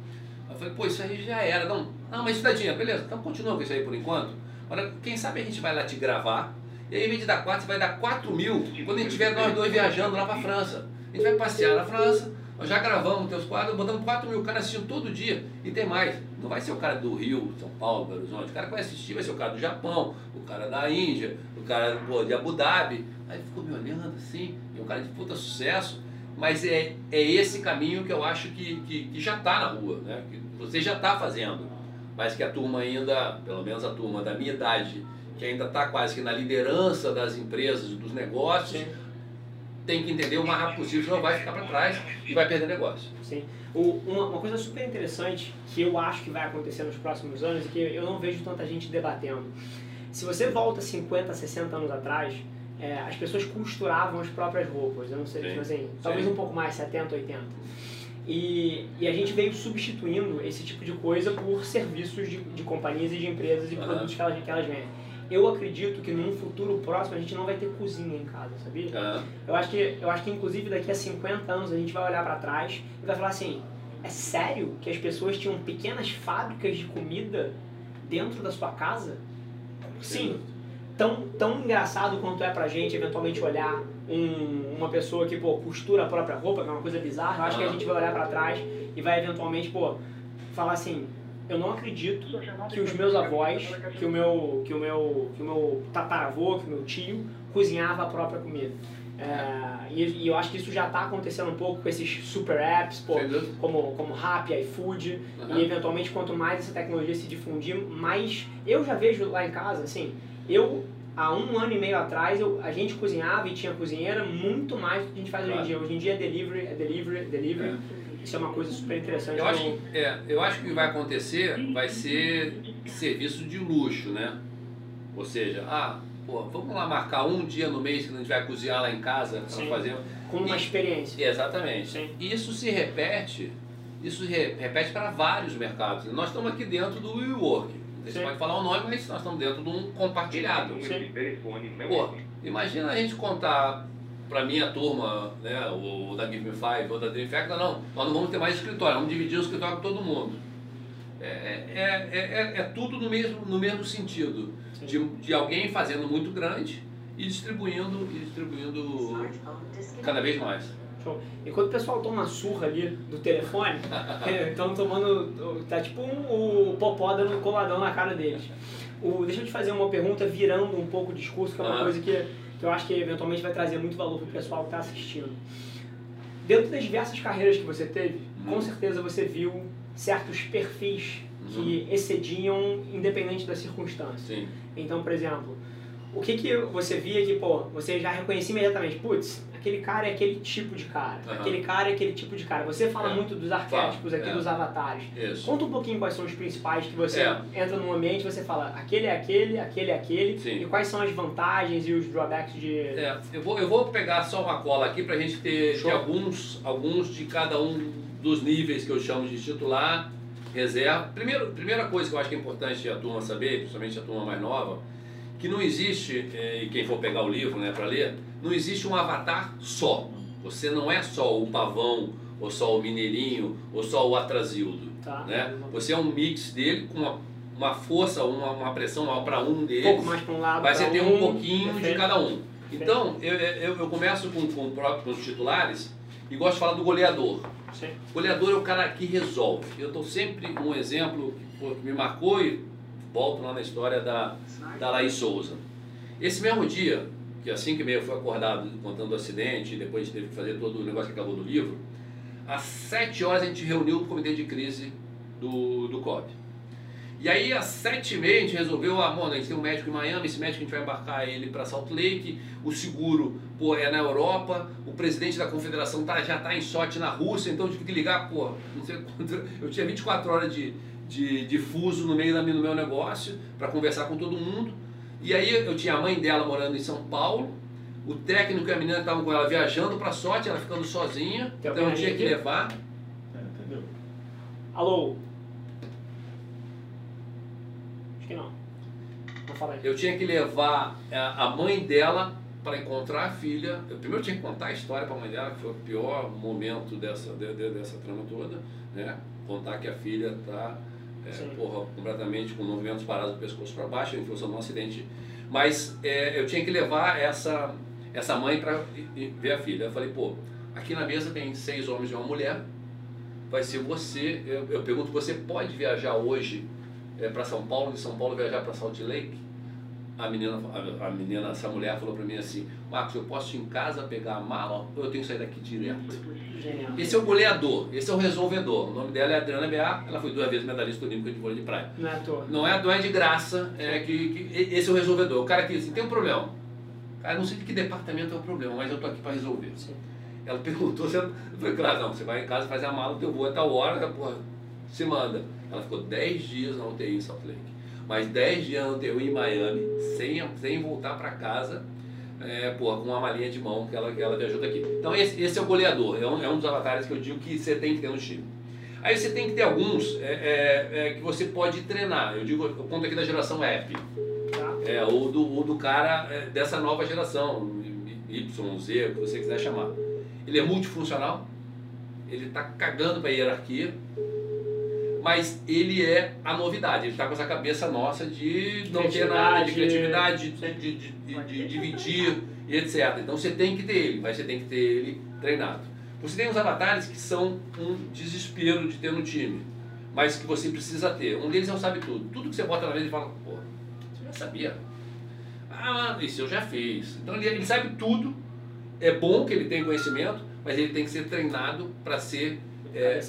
Eu falei, pô, isso aí já era. Não, não mas estudadinha, beleza, então continua com isso aí por enquanto. Agora, quem sabe a gente vai lá te gravar e aí, em vez de dar 4, você vai dar 4 mil quando a gente tiver nós dois viajando lá para França. A gente vai passear na França, nós já gravamos teus quadros, botamos 4 mil caras assistindo todo dia. E tem mais, não vai ser o cara do Rio, São Paulo, Belo Horizonte. O cara que vai assistir vai ser o cara do Japão, o cara da Índia, o cara pô, de Abu Dhabi. Aí ficou me olhando assim, e um cara de puta sucesso. Mas é, é esse caminho que eu acho que, que, que já está na rua, né? que você já está fazendo. Mas que a turma ainda, pelo menos a turma da minha idade, que ainda está quase que na liderança das empresas, dos negócios, Sim. Tem que entender o mais rápido possível, senão vai ficar para trás e vai perder negócio. Sim. O, uma, uma, coisa super interessante que eu acho que vai acontecer nos próximos anos e que eu não vejo tanta gente debatendo. Se você volta 50, 60 anos atrás, é, as pessoas costuravam as próprias roupas. Eu não sei, tipo assim, talvez um pouco mais, 70, 80. E, e, a gente veio substituindo esse tipo de coisa por serviços de, de companhias e de empresas e uhum. produtos que elas, que elas vendem. Eu acredito que num futuro próximo a gente não vai ter cozinha em casa, sabia? Aham. Eu acho que eu acho que inclusive daqui a 50 anos a gente vai olhar pra trás e vai falar assim: é sério que as pessoas tinham pequenas fábricas de comida dentro da sua casa? Sim. Tão, tão engraçado quanto é pra gente eventualmente olhar um- uma pessoa que pô, costura a própria roupa, que é uma coisa bizarra, eu acho que a Aham. gente vai olhar pra trás e vai eventualmente pô, falar assim: eu não acredito que os meus avós, que o meu, que o meu, que o meu tataravô, que o meu tio cozinhava a própria comida. É, e, e eu acho que isso já está acontecendo um pouco com esses super apps, pô, como, como Rappi, iFood, Aham. e eventualmente quanto mais essa tecnologia se difundir, mais eu já vejo lá em casa, assim, eu há um ano e meio atrás eu, a gente cozinhava e tinha cozinheira muito mais do que a gente faz hoje em Claro. dia. Hoje em dia é delivery, é delivery, é delivery. Isso é uma coisa super interessante. Eu acho, que, é, eu acho que o que vai acontecer vai ser serviço de luxo, né? Ou seja, ah, pô, vamos lá marcar um dia no mês que a gente vai cozinhar lá em casa, pra fazer. como uma E- experiência. Exatamente. Sim. E isso se repete, isso re- repete para vários mercados. Nós estamos aqui dentro do WeWork. Você Sim. pode falar o nome, mas nós estamos dentro de um compartilhado. Sim. Pô, imagina a gente contar pra minha turma, né, o da Give Me Five ou da Dream Factor, não, nós não vamos ter mais escritório, vamos dividir o escritório com todo mundo. É, é, é, é, é tudo no mesmo, no mesmo sentido, de, de alguém fazendo muito grande e distribuindo, e distribuindo cada vez mais. Show. Enquanto o pessoal toma surra ali do telefone, *laughs* estão tomando. Tá tipo um, o popó dando coladão na cara deles. O, deixa eu te fazer uma pergunta virando um pouco o discurso, que é uma Aham. coisa que, que eu acho que eventualmente vai trazer muito valor pro pessoal que está assistindo. Dentro das diversas carreiras que você teve, Uhum. com certeza você viu certos perfis que excediam independente da circunstância. Sim. Então, por exemplo, o que que você via que, pô, você já reconhecia imediatamente, putz, aquele cara é aquele tipo de cara, Aham. aquele cara é aquele tipo de cara. Você fala É. muito dos arquétipos aqui, é. dos avatares. Isso. Conta um pouquinho quais são os principais que você É. entra num ambiente e você fala, aquele é aquele, aquele é aquele, Sim. e quais são as vantagens e os drawbacks de... É, eu, vou, eu vou pegar só uma cola aqui para a gente ter, ter alguns, alguns de cada um dos níveis que eu chamo de titular, reserva. Primeiro, primeira coisa que eu acho que é importante a turma saber, principalmente a turma mais nova, que não existe, eh, e quem for pegar o livro né, para ler, não existe um avatar só. Você não é só o pavão, ou só o mineirinho, ou só o atrasildo. Tá? Né? Você é um mix dele com uma, uma força, uma, uma pressão maior para um Um deles. pouco mais para um lado, Vai pra ser ter um pouquinho de perfeito. cada um. Então, eu, eu, eu começo com, com, o próprio- com os titulares e gosto de falar do goleador. Sim. O goleador é o cara que resolve. Eu estou sempre um exemplo que me marcou e volto lá na história da, da Laís Souza. Esse mesmo dia, que às 5 e meia fui acordado contando o acidente, depois teve que fazer todo o negócio que acabou do livro, às 7 horas a gente reuniu o comitê de crise do, do COB. E aí, às sete e meia, a gente resolveu, ah, mano, a gente tem um médico em Miami, esse médico a gente vai embarcar ele para Salt Lake, o seguro, pô, é na Europa, o presidente da confederação tá, já tá em shot na Rússia, então eu tive que ligar, pô, eu tinha 24 horas de, de, de fuso no meio da, no meu negócio para conversar com todo mundo. E aí eu tinha a mãe dela morando em São Paulo, o técnico e a menina estavam com ela viajando para sorte, ela ficando sozinha, Tem então eu tinha que levar. É, entendeu? Alô? Acho que não. Vou falar aí. Eu tinha que levar a a mãe dela para encontrar a filha. Eu primeiro tinha que contar a história para a mãe dela, que foi o pior momento dessa, de- de- dessa trama toda, né? Contar que a filha está Sim. porra, completamente com movimentos parados do pescoço para baixo em função de um acidente. Mas é, eu tinha que levar essa, essa mãe para ver a filha. Eu falei, pô, aqui na mesa tem seis homens e uma mulher. Vai ser você. Eu, eu pergunto, você pode viajar hoje para São Paulo, de São Paulo viajar para Salt Lake? A menina, a, a menina, essa mulher falou para mim assim, Marcos, eu posso ir em casa pegar a mala ou eu tenho que sair daqui direto? Genial. Esse é o goleador, esse é o resolvedor. O nome dela é Adriana Bea, ela foi duas vezes medalhista olímpica de vôlei de praia. Não é à toa. Não é, não é de graça, é que, que esse é o resolvedor. O cara que assim, tem um problema. Cara, não sei de que departamento é o problema, mas eu tô aqui para resolver. Sim. Ela perguntou, você... eu falei, claro, não, você vai em casa, faz a mala, teu voo é tal hora, porra, se manda. Ela ficou 10 dias na UTI em Salt Lake, mais 10 dias UTI em Miami, sem, sem voltar para casa, é, com uma malinha de mão que ela, que ela viajou daqui. Então esse, esse é o goleador, é um, é um dos avatares que eu digo que você tem que ter no time. Aí você tem que ter alguns é, é, é, que você pode treinar. Eu digo, eu conto aqui da geração. Tá? É, ou do, ou do cara é, dessa nova geração, Y, Z, o que você quiser chamar. Ele é multifuncional, ele está cagando para a hierarquia, mas ele é a novidade, ele está com essa cabeça nossa de não ter nada, de criatividade, de, de, de, de dividir e etc. Então você tem que ter ele, mas você tem que ter ele treinado. Você tem os avatares que são um desespero de ter no time, mas que você precisa ter. Um deles é o sabe tudo. Tudo que você bota na mesa e fala, pô, você já sabia. Ah, isso eu já fiz. Então ele, ele sabe tudo. É bom que ele tenha conhecimento, mas ele tem que ser treinado para ser é,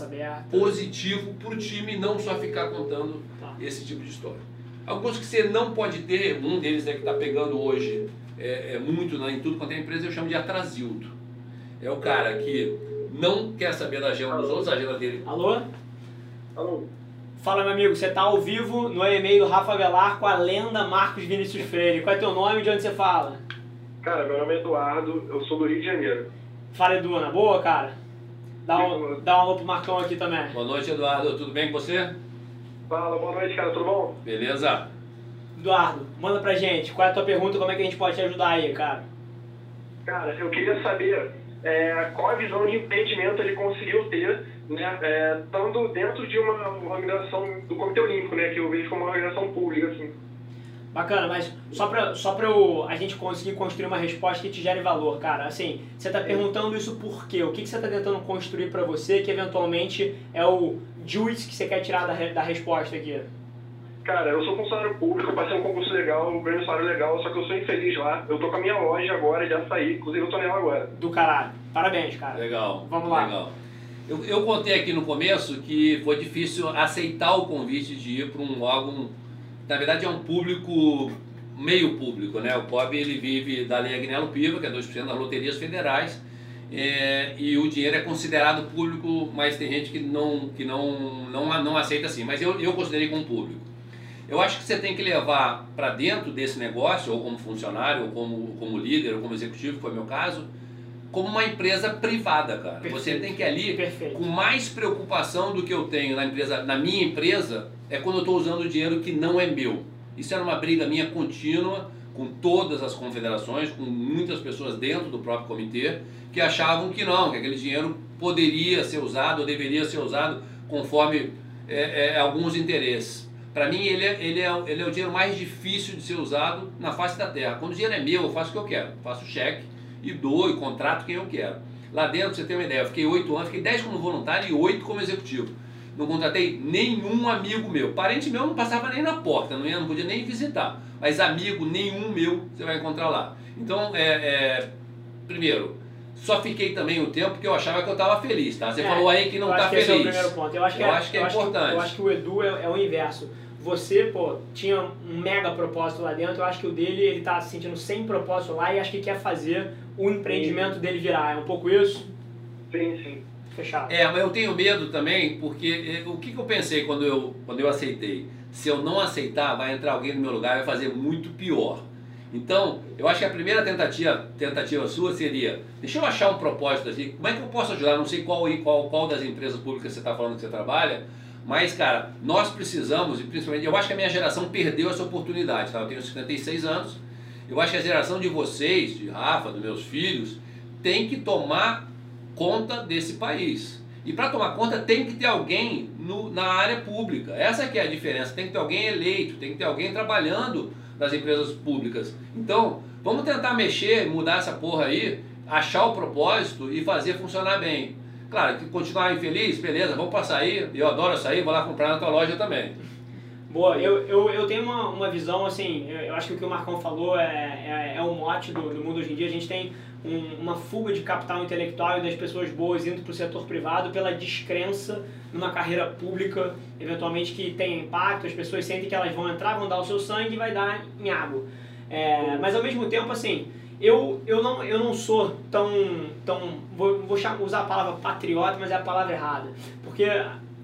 positivo para o time não só ficar contando tá. esse tipo de história. Alguns que você não pode ter, um deles é que está pegando hoje é, é muito né, em tudo quanto é empresa, eu chamo de atrasildo. É o cara que não quer saber da agenda dos outros, a agenda dele. Alô? Alô? Fala, meu amigo, você está ao vivo no e-mail do Rafa Velar com a lenda Marcos Vinícius Freire. Qual é teu nome e de onde você fala? Cara, meu nome é Eduardo, eu sou do Rio de Janeiro. Fala, Edu, na boa, cara? Dá um, dá um alô pro Marcão aqui também. Boa noite, Eduardo. Tudo bem com você? Fala, boa noite, cara. Tudo bom? Beleza. Eduardo, manda pra gente. Qual é a tua pergunta como é que a gente pode te ajudar aí, cara? Cara, eu queria saber é, qual a visão de empreendimento ele conseguiu ter, né, é, estando dentro de uma organização do Comitê Olímpico, né, que eu vejo como uma organização pública, assim. Bacana, mas só para só pra eu, a gente conseguir construir uma resposta que te gere valor, cara. Assim, você está perguntando isso por quê? O que, que você está tentando construir para você que eventualmente é o juice que você quer tirar da, da resposta aqui? Cara, eu sou funcionário público, passei um concurso legal, um ganho salário legal, só que eu sou infeliz lá. Eu tô com a minha loja agora, já saí, inclusive eu tô nela agora. Do caralho. Parabéns, cara. Legal. Vamos lá. Legal. Eu, eu contei aqui no começo que foi difícil aceitar o convite de ir para um órgão na verdade é um público meio público, né? O POB ele vive da Lei Agnello Piva, que é 2% das loterias federais, é, e o dinheiro é considerado público, mas tem gente que não, que não, não, não aceita assim. Mas eu, eu considerei como público. Eu acho que você tem que levar para dentro desse negócio, ou como funcionário, ou como, como líder, ou como executivo, que foi meu caso, como uma empresa privada, cara. Perfeito. Você tem que ir ali Perfeito. com mais preocupação do que eu tenho na empresa, na minha empresa, é quando eu estou usando dinheiro que não é meu. Isso era uma briga minha contínua com todas as confederações, com muitas pessoas dentro do próprio comitê, que achavam que não, que aquele dinheiro poderia ser usado ou deveria ser usado conforme é, é, alguns interesses. Para mim, ele é, ele, é, ele é o dinheiro mais difícil de ser usado na face da terra. Quando o dinheiro é meu, eu faço o que eu quero. Faço cheque e dou e contrato quem eu quero. Lá dentro, você tem uma ideia, eu fiquei oito anos, fiquei dez como voluntário e oito como executivo não contratei nenhum amigo meu. Parente meu não passava nem na porta, não, ia, não podia nem visitar. Mas amigo nenhum meu você vai encontrar lá. Então, é, é primeiro, só fiquei também o tempo porque eu achava que eu estava feliz, tá? Você é, falou aí que não está feliz. Esse é o primeiro ponto. Eu acho que, eu é, acho que é importante. Que, eu acho que o Edu é, é, o inverso. Você, pô, tinha um mega propósito lá dentro. Eu acho que o dele, ele tá se sentindo sem propósito lá e acho que quer fazer o empreendimento sim. dele virar. É um pouco isso? Sim, sim fechado. É, mas eu tenho medo também, porque eh, o que, que eu pensei quando eu, quando eu aceitei? Se eu não aceitar, vai entrar alguém no meu lugar e vai fazer muito pior. Então, eu acho que a primeira tentativa, tentativa sua seria, deixa eu achar um propósito aqui, como é que eu posso ajudar? Não sei qual, qual, qual das empresas públicas você está falando que você trabalha, mas, cara, nós precisamos, e principalmente, eu acho que a minha geração perdeu essa oportunidade, tá? Eu tenho 56 anos, eu acho que a geração de vocês, de Rafa, dos meus filhos, tem que tomar conta desse país. E para tomar conta tem que ter alguém no, na área pública. Essa que é a diferença. Tem que ter alguém eleito, tem que ter alguém trabalhando nas empresas públicas. Então, vamos tentar mexer, mudar essa porra aí, achar o propósito e fazer funcionar bem. Claro, que continuar infeliz, beleza, vamos para sair. Eu adoro sair, vou lá comprar na tua loja também. Boa, eu, eu, eu tenho uma, uma visão assim, eu acho que o que o Marcão falou é, é, é o mote do, do mundo hoje em dia. A gente tem um, uma fuga de capital intelectual e das pessoas boas indo para o setor privado pela descrença numa carreira pública, eventualmente que tem impacto, as pessoas sentem que elas vão entrar, vão dar o seu sangue e vai dar em água. É, mas ao mesmo tempo, assim, eu, eu, não, eu não sou tão. tão vou, vou usar a palavra patriota, mas é a palavra errada. Porque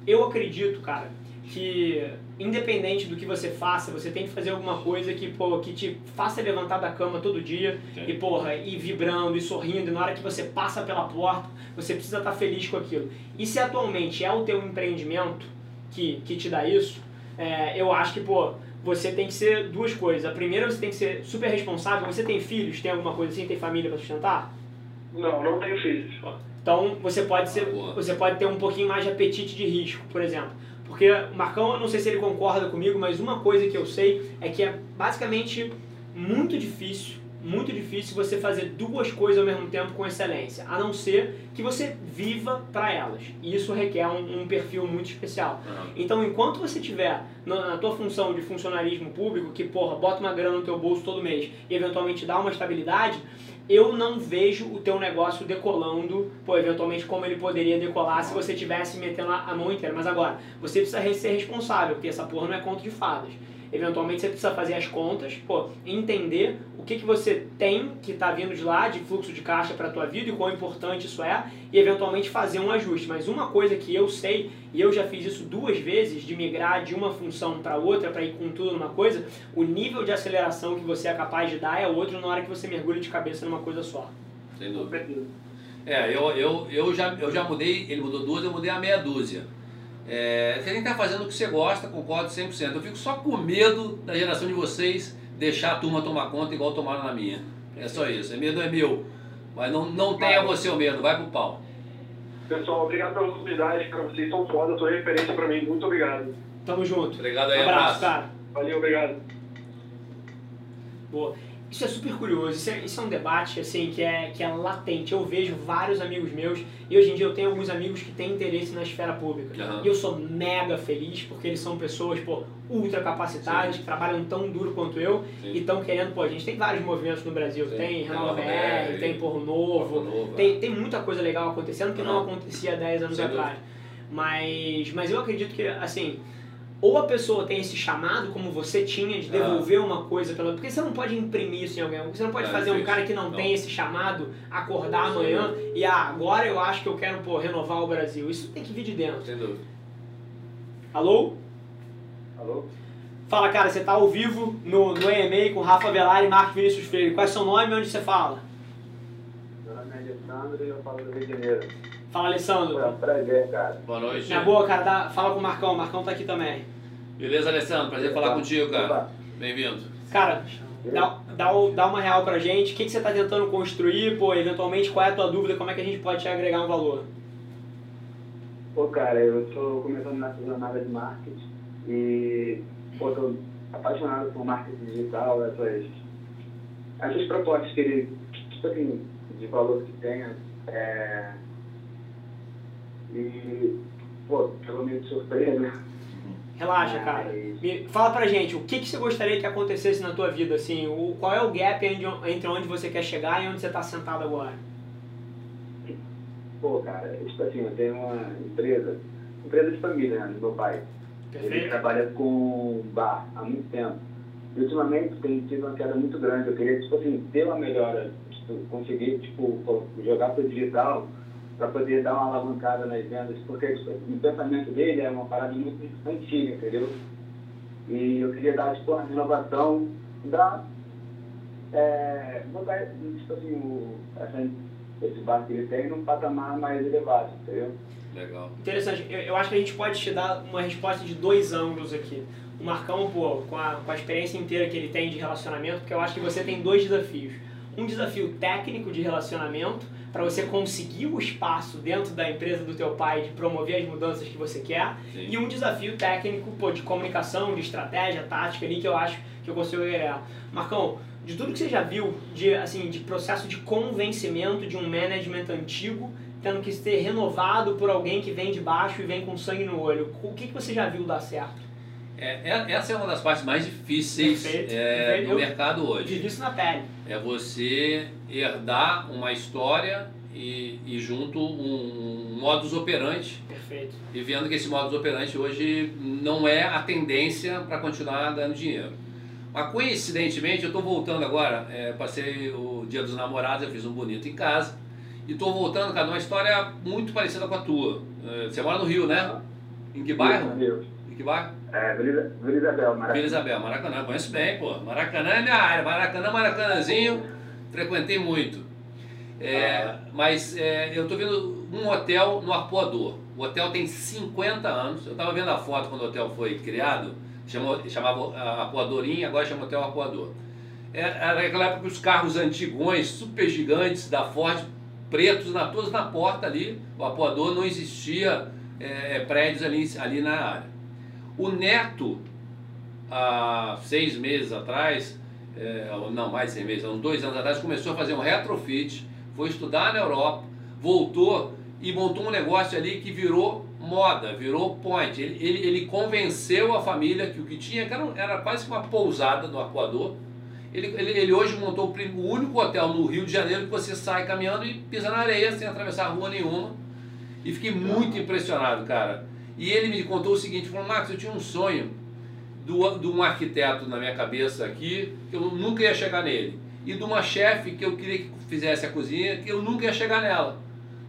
eu acredito, cara, que independente do que você faça, você tem que fazer alguma coisa que, pô, que te faça levantar da cama todo dia Sim. e, porra, ir vibrando e sorrindo. E na hora que você passa pela porta, você precisa estar feliz com aquilo. E se atualmente é o teu empreendimento que, que te dá isso, é, eu acho que, pô, você tem que ser duas coisas. A primeira, você tem que ser super responsável. Você tem filhos? Tem alguma coisa assim? Tem família para sustentar? Não, não tenho filhos. Então você pode ser, Boa. você pode ter um pouquinho mais de apetite de risco, por exemplo. Porque o Marcão, eu não sei se ele concorda comigo, mas uma coisa que eu sei é que é basicamente muito difícil, muito difícil você fazer duas coisas ao mesmo tempo com excelência, a não ser que você viva para elas. E isso requer um, um perfil muito especial. Aham. Então, enquanto você tiver na, na tua função de funcionarismo público, que, porra, bota uma grana no teu bolso todo mês e eventualmente dá uma estabilidade, eu não vejo o teu negócio decolando, pô, eventualmente como ele poderia decolar se você tivesse metendo a mão inteira. Mas agora, você precisa re- ser responsável, porque essa porra não é conto de fadas. Eventualmente você precisa fazer as contas, pô, entender o que, que você tem que está vindo de lá, de fluxo de caixa para a tua vida e quão importante isso é, e eventualmente fazer um ajuste. Mas uma coisa que eu sei, e eu já fiz isso duas vezes, de migrar de uma função para outra, para ir com tudo numa coisa, o nível de aceleração que você é capaz de dar é outro na hora que você mergulha de cabeça numa coisa só. Sem dúvida. É, eu, eu, eu, já, eu já mudei, ele mudou duas, eu mudei a meia dúzia. É, você tem que estar fazendo o que você gosta, concordo 100%. Eu fico só com medo da geração de vocês deixar a turma tomar conta igual tomaram na minha. É só isso, é medo é meu. Mas não, não tenha você o medo, vai pro pau. Pessoal, obrigado pela oportunidade, cara. Vocês são foda, são referência pra mim. Muito obrigado. Tamo junto. Obrigado aí, abraço, abraço. cara. Valeu, obrigado. Boa. Isso é super curioso, isso é, isso é um debate assim que é, que é latente. Eu vejo vários amigos meus, e hoje em dia eu tenho alguns amigos que têm interesse na esfera pública. Aham. E eu sou mega feliz porque eles são pessoas pô, ultra capacitadas, Sim. que trabalham tão duro quanto eu Sim. e estão querendo, pô, a gente tem vários movimentos no Brasil, Sim. tem Renova BR, tem Porro Novo, Porro Novo, tem, tem muita coisa legal acontecendo que não Aham. acontecia há 10 anos Sem atrás. Mas, mas eu acredito que, assim, ou a pessoa tem esse chamado, como você tinha, de Ah. devolver uma coisa pela. Porque você não pode imprimir isso em alguém. Você não pode É, fazer um cara que não, Não. tem esse chamado acordar Sim. amanhã e ah, agora eu acho que eu quero pô, renovar o Brasil. Isso tem que vir de dentro. Sem dúvida. Alô? Alô? Fala, cara, você tá ao vivo no, no EMA com Rafa Velar e Marcos Vinícius Freire. Qual é seu nome e onde você fala? Meu nome é Alessandro e eu falo do Rio de Janeiro. Fala, Foi um Alessandro. prazer, cara. Boa noite. Minha boa, cara, dá- fala com o Marcão. O Marcão tá aqui também. Beleza, Alessandro? Prazer falar contigo, cara. Opa. Bem-vindo. Cara, dá, dá, dá uma real pra gente. O que, que você tá tentando construir? Pô, eventualmente, qual é a tua dúvida? Como é que a gente pode te agregar um valor? Pô, cara, eu tô começando nessa jornada de marketing e, pô, tô apaixonado por marketing digital, essas, essas propostas que ele, tipo assim, de valor que tenha. É, e, pô, pelo meio de surpresa. Relaxa, cara. Me- fala pra gente, o que, que você gostaria que acontecesse na tua vida? Assim, o, qual é o gap entre, onde você quer chegar e onde você tá sentado agora? Pô, cara, tipo assim, eu tenho uma empresa, empresa de família, né, do meu pai. Ele Perfeito? trabalha com bar há muito tempo. E ultimamente tem tido uma queda muito grande. Eu queria, tipo assim, ter uma melhora, tipo, conseguir, tipo, jogar pro digital para poder dar uma alavancada nas vendas, porque o pensamento dele é uma parada muito antiga, entendeu? E eu queria dar, tipo, uma renovação, dar, é, botar, tipo assim, o, essa, esse bar que ele tem num patamar mais elevado, entendeu? Legal. Interessante. Eu, eu acho que a gente pode te dar uma resposta de dois ângulos aqui. O Marcão, pô, com a, com a experiência inteira que ele tem de relacionamento, porque eu acho que você tem dois desafios. Um desafio técnico de relacionamento, para você conseguir o espaço dentro da empresa do teu pai de promover as mudanças que você quer, Sim. e um desafio técnico pô, de comunicação, de estratégia, tática ali, que eu acho que eu consigo agregar. Marcão, de tudo que você já viu de, assim, de processo de convencimento de um management antigo tendo que ser renovado por alguém que vem de baixo e vem com sangue no olho, o que, que você já viu dar certo? É, é- essa é uma das partes mais difíceis Perfeito, é, perfeito. do mercado hoje. Vivi isso na pele. É você herdar uma história e, e junto um, um modus operandi Perfeito. e vendo que esse modus operandi hoje não é a tendência para continuar ganhando dinheiro. Mas coincidentemente, eu estou voltando agora, é, passei o dia dos namorados, eu fiz um bonito em casa, e estou voltando, cara, numa história muito parecida com a tua. É, Você mora no Rio, né? Em que bairro? Meu. Que bairro? É, Vila Vila Isabel, Maracanã. Vila Isabel, Maracanã, conheço bem, pô. Maracanã é minha área, Maracanã, Maracanãzinho, frequentei muito. É, mas é, eu tô vendo um hotel no Arpoador. O hotel tem 50 anos. Eu tava vendo a foto quando o hotel foi criado. chamou, chamava Arpoadorinha, agora chama Hotel Arpoador. Era naquela época que os carros antigões, super gigantes da Ford, pretos, na, todos na porta ali, o Arpoador não existia é, prédios ali, ali na área. O Neto, há seis meses atrás, é, não, mais seis meses, uns dois anos atrás, começou a fazer um retrofit, foi estudar na Europa, voltou e montou um negócio ali que virou moda, virou point. Ele, ele, ele convenceu a família que o que tinha, que era, era quase uma pousada do Arcoador. Ele, ele, ele, hoje montou o, único hotel no Rio de Janeiro que você sai caminhando e pisa na areia sem atravessar rua nenhuma. E fiquei muito impressionado, cara. E ele me contou o seguinte, falou, Marcos, eu tinha um sonho do, de um arquiteto na minha cabeça aqui, que eu nunca ia chegar nele. E de uma chefe que eu queria que fizesse a cozinha, que eu nunca ia chegar nela.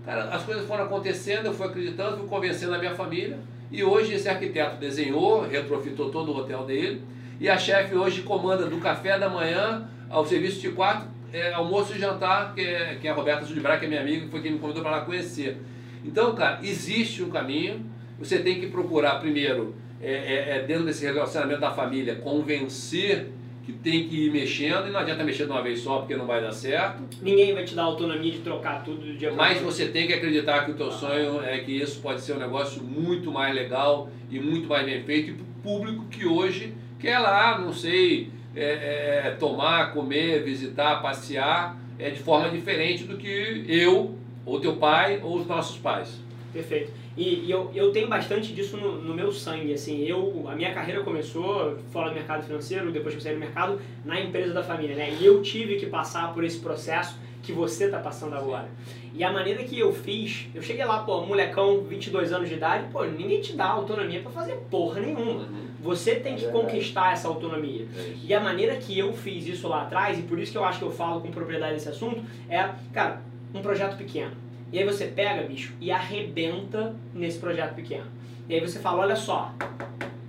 Cara, as coisas foram acontecendo, eu fui acreditando, fui convencendo a minha família. E hoje esse arquiteto desenhou, retrofitou todo o hotel dele. E a chefe hoje comanda do café da manhã ao serviço de quarto, é, almoço e jantar, que é, que é a Roberta Sudibra, que é minha amiga, que foi quem me convidou para lá conhecer. Então, cara, existe um caminho. Você tem que procurar primeiro, é, é, é dentro desse relacionamento da família, convencer que tem que ir mexendo e não adianta mexer de uma vez só porque não vai dar certo. Ninguém vai te dar autonomia de trocar tudo do dia Mas você tem que acreditar que o teu sonho é que isso pode ser um negócio muito mais legal e muito mais bem feito e para o público que hoje quer lá, não sei, é, é, tomar, comer, visitar, passear é de forma diferente do que eu, ou teu pai, ou os nossos pais. Perfeito. E, e, eu, eu tenho bastante disso no, no, meu sangue, assim, eu, a minha carreira começou fora do mercado financeiro, depois que eu saí do mercado, na empresa da família, né? E eu tive que passar por esse processo que você está passando agora. E a maneira que eu fiz, eu cheguei lá, pô, molecão, 22 anos de idade, pô, ninguém te dá autonomia para fazer porra nenhuma. Uhum. Você tem que é conquistar essa autonomia. É e a maneira que eu fiz isso lá atrás, e por isso que eu acho que eu falo com propriedade desse assunto, é, cara, um projeto pequeno e aí você pega, bicho, e arrebenta nesse projeto pequeno. E aí você fala, olha só,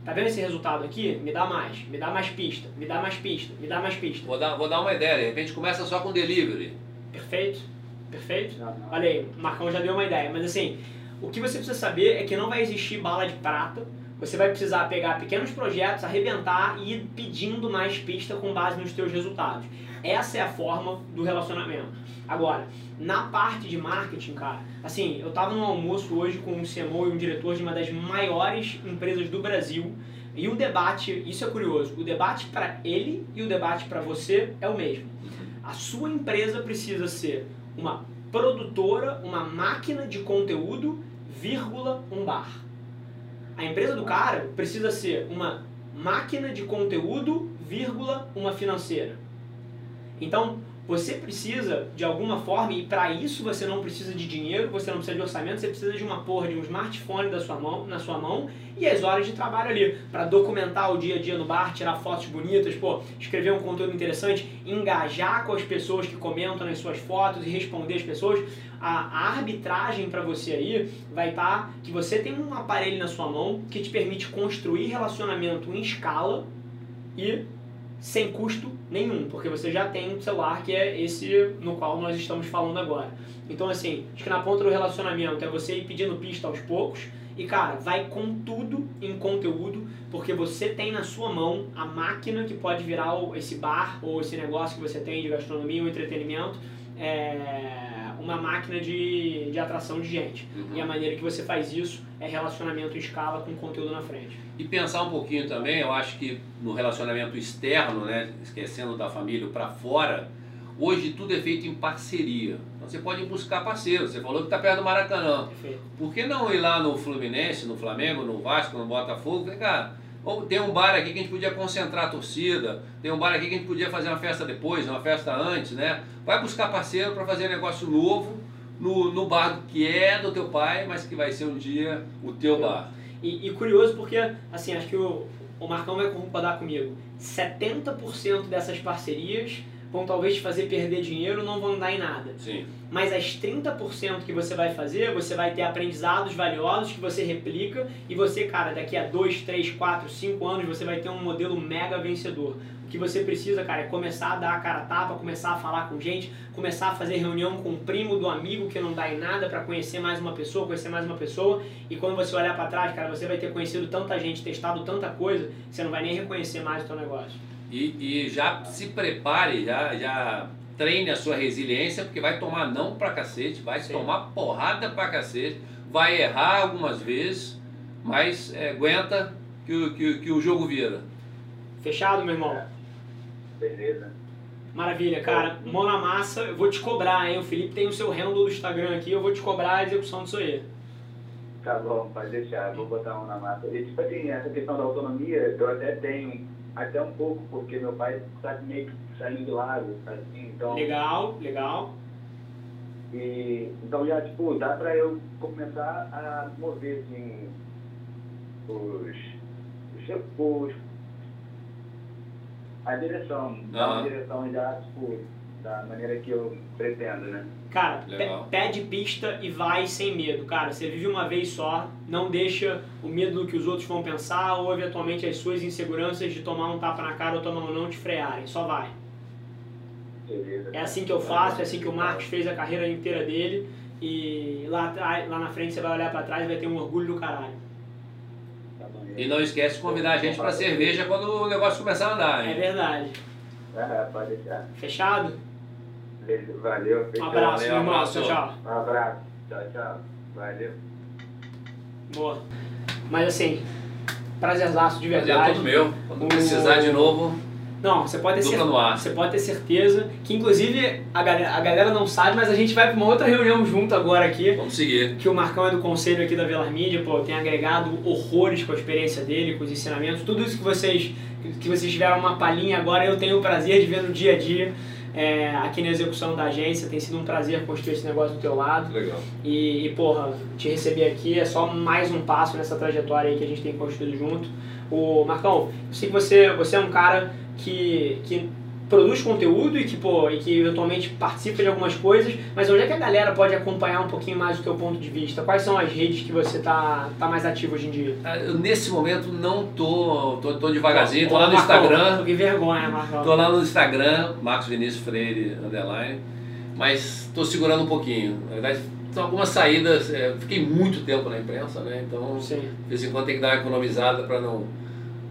tá vendo esse resultado aqui? Me dá mais, me dá mais pista, me dá mais pista, me dá mais pista. Vou dar, vou dar uma ideia, de repente começa só com delivery. Perfeito, perfeito. Olha aí, o Marcão já deu uma ideia, mas assim, o que você precisa saber é que não vai existir bala de prata, você vai precisar pegar pequenos projetos, arrebentar e ir pedindo mais pista com base nos teus resultados. Essa é a forma do relacionamento. Agora, na parte de marketing, cara, assim, eu tava num almoço hoje com um CMO e um diretor de uma das maiores empresas do Brasil. E o debate, isso é curioso, o debate para ele e o debate para você é o mesmo. A sua empresa precisa ser uma produtora, uma máquina de conteúdo, vírgula, um bar. A empresa do cara precisa ser uma máquina de conteúdo, vírgula, uma financeira. Então, você precisa, de alguma forma, e para isso você não precisa de dinheiro, você não precisa de orçamento, você precisa de uma porra de um smartphone da sua mão, na sua mão e as horas de trabalho ali, para documentar o dia a dia no bar, tirar fotos bonitas, pô, escrever um conteúdo interessante, engajar com as pessoas que comentam nas suas fotos e responder as pessoas. A, arbitragem para você aí vai estar tá, que você tem um aparelho na sua mão que te permite construir relacionamento em escala e sem custo nenhum, porque você já tem um celular que é esse no qual nós estamos falando agora. Então, assim, acho que na ponta do relacionamento é você ir pedindo pista aos poucos e, cara, vai com tudo em conteúdo, porque você tem na sua mão a máquina que pode virar esse bar ou esse negócio que você tem de gastronomia ou entretenimento. É uma máquina de, de atração de gente. Uhum. E a maneira que você faz isso é relacionamento em escala com conteúdo na frente. E pensar um pouquinho também, eu acho que no relacionamento externo, né, esquecendo da família para fora, hoje tudo é feito em parceria. Então você pode buscar parceiros. Você falou que está perto do Maracanã. Perfeito. Por que não ir lá no Fluminense, no Flamengo, no Vasco, no Botafogo? Cara, tem um bar aqui que a gente podia concentrar a torcida, tem um bar aqui que a gente podia fazer uma festa depois, uma festa antes, né? Vai buscar parceiro para fazer negócio novo no, no bar que é do teu pai, mas que vai ser um dia o teu bar. E, e curioso porque, assim, acho que o, o Marcão vai concordar comigo, 70% dessas parcerias vão talvez te fazer perder dinheiro, não vão dar em nada. Sim. Mas as 30% que você vai fazer, você vai ter aprendizados valiosos que você replica e você, cara, daqui a 2, 3, 4, 5 anos você vai ter um modelo mega vencedor. O que você precisa, cara, é começar a dar a cara tapa, começar a falar com gente, começar a fazer reunião com o primo do amigo que não dá em nada para conhecer mais uma pessoa, conhecer mais uma pessoa. E quando você olhar para trás, cara, você vai ter conhecido tanta gente, testado tanta coisa, você não vai nem reconhecer mais o seu negócio. E, e já se prepare, já, já treine a sua resiliência, porque vai tomar não pra cacete, vai Sim. tomar porrada pra cacete, vai errar algumas vezes, mas é, aguenta que, o- que, o- que o jogo vira. Fechado, meu irmão? Beleza. Maravilha, cara. Mão na massa, eu vou te cobrar, hein? O Felipe tem o seu handle do Instagram aqui, eu vou te cobrar a execução disso aí. Tá bom, pode deixar, vou botar um na massa. E tipo assim, essa questão da autonomia, eu até tenho, até um pouco, porque meu pai tá meio que saindo de lado, assim, então. Legal, legal. E, então já, tipo, dá pra eu começar a mover, assim, os. os, os a direção, dar Aham. uma direção já, tipo, da maneira que eu pretendo, né? Cara, pede pista e vai sem medo, cara. Você vive uma vez só, não deixa o medo do que os outros vão pensar ou eventualmente as suas inseguranças de tomar um tapa na cara ou tomar um não te frearem. Só vai. É assim que eu faço, é assim que o Marcos fez a carreira inteira dele e lá, lá na frente você vai olhar pra trás e vai ter um orgulho do caralho. Tá. E não esquece de convidar a gente pra cerveja quando o negócio começar a andar, É hein? verdade. Ah, pode deixar. Fechado? Valeu, Um fechou. abraço, Valeu, meu irmão. abraço. Tchau, tchau. Um abraço. Tchau, tchau. Valeu. Boa. Mas assim, prazerzaço de Prazer é verdade. todo meu. Quando O- precisar de novo, Não, você pode ter dupla certeza. no ar. Você pode ter certeza que, inclusive, a galera, a galera não sabe, mas a gente vai para uma outra reunião junto agora aqui. Vamos seguir. Que o Marcão é do conselho aqui da Velar Mídia, pô, tem agregado horrores com a experiência dele, com os ensinamentos, tudo isso que vocês, que vocês tiveram uma palhinha agora, eu tenho o prazer de ver no dia a dia é, aqui na execução da agência. Tem sido um prazer construir esse negócio do teu lado. Legal. E, e, porra, te receber aqui é só mais um passo nessa trajetória aí que a gente tem construído junto. O Marcão, eu sei que você, você é um cara que, que produz conteúdo e que, pô, e que eventualmente participa de algumas coisas, mas onde é que a galera pode acompanhar um pouquinho mais o teu ponto de vista? Quais são as redes que você tá, tá mais ativo hoje em dia? Ah, Eu, nesse momento não tô, tô, tô devagarzinho, tô Ô, lá no Marcão, Instagram. Que vergonha, Marcão. Tô lá no Instagram, Marcos Vinícius Freire, underline, mas tô segurando um pouquinho. Na verdade, são algumas saídas, é, fiquei muito tempo na imprensa, né? Então, Sim. de vez em quando tem que dar uma economizada para não.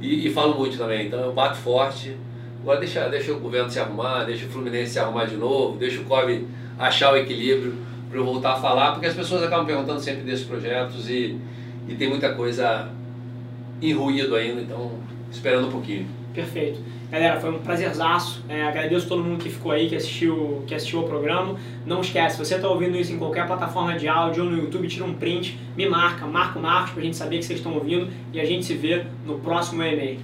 E, e falo muito também, então eu bato forte. Agora deixa, deixa o governo se arrumar, deixa o Fluminense se arrumar de novo, deixa o Kobe achar o equilíbrio para eu voltar a falar, porque as pessoas acabam perguntando sempre desses projetos e, e tem muita coisa em ruído ainda, então esperando um pouquinho. Perfeito. Galera, foi um prazerzaço. É, agradeço todo mundo que ficou aí, que assistiu, que assistiu ao programa. Não esquece, se você está ouvindo isso em qualquer plataforma de áudio ou no YouTube, tira um print, me marca, marca o Marcos pra gente saber que vocês estão ouvindo e a gente se vê no próximo e-mail.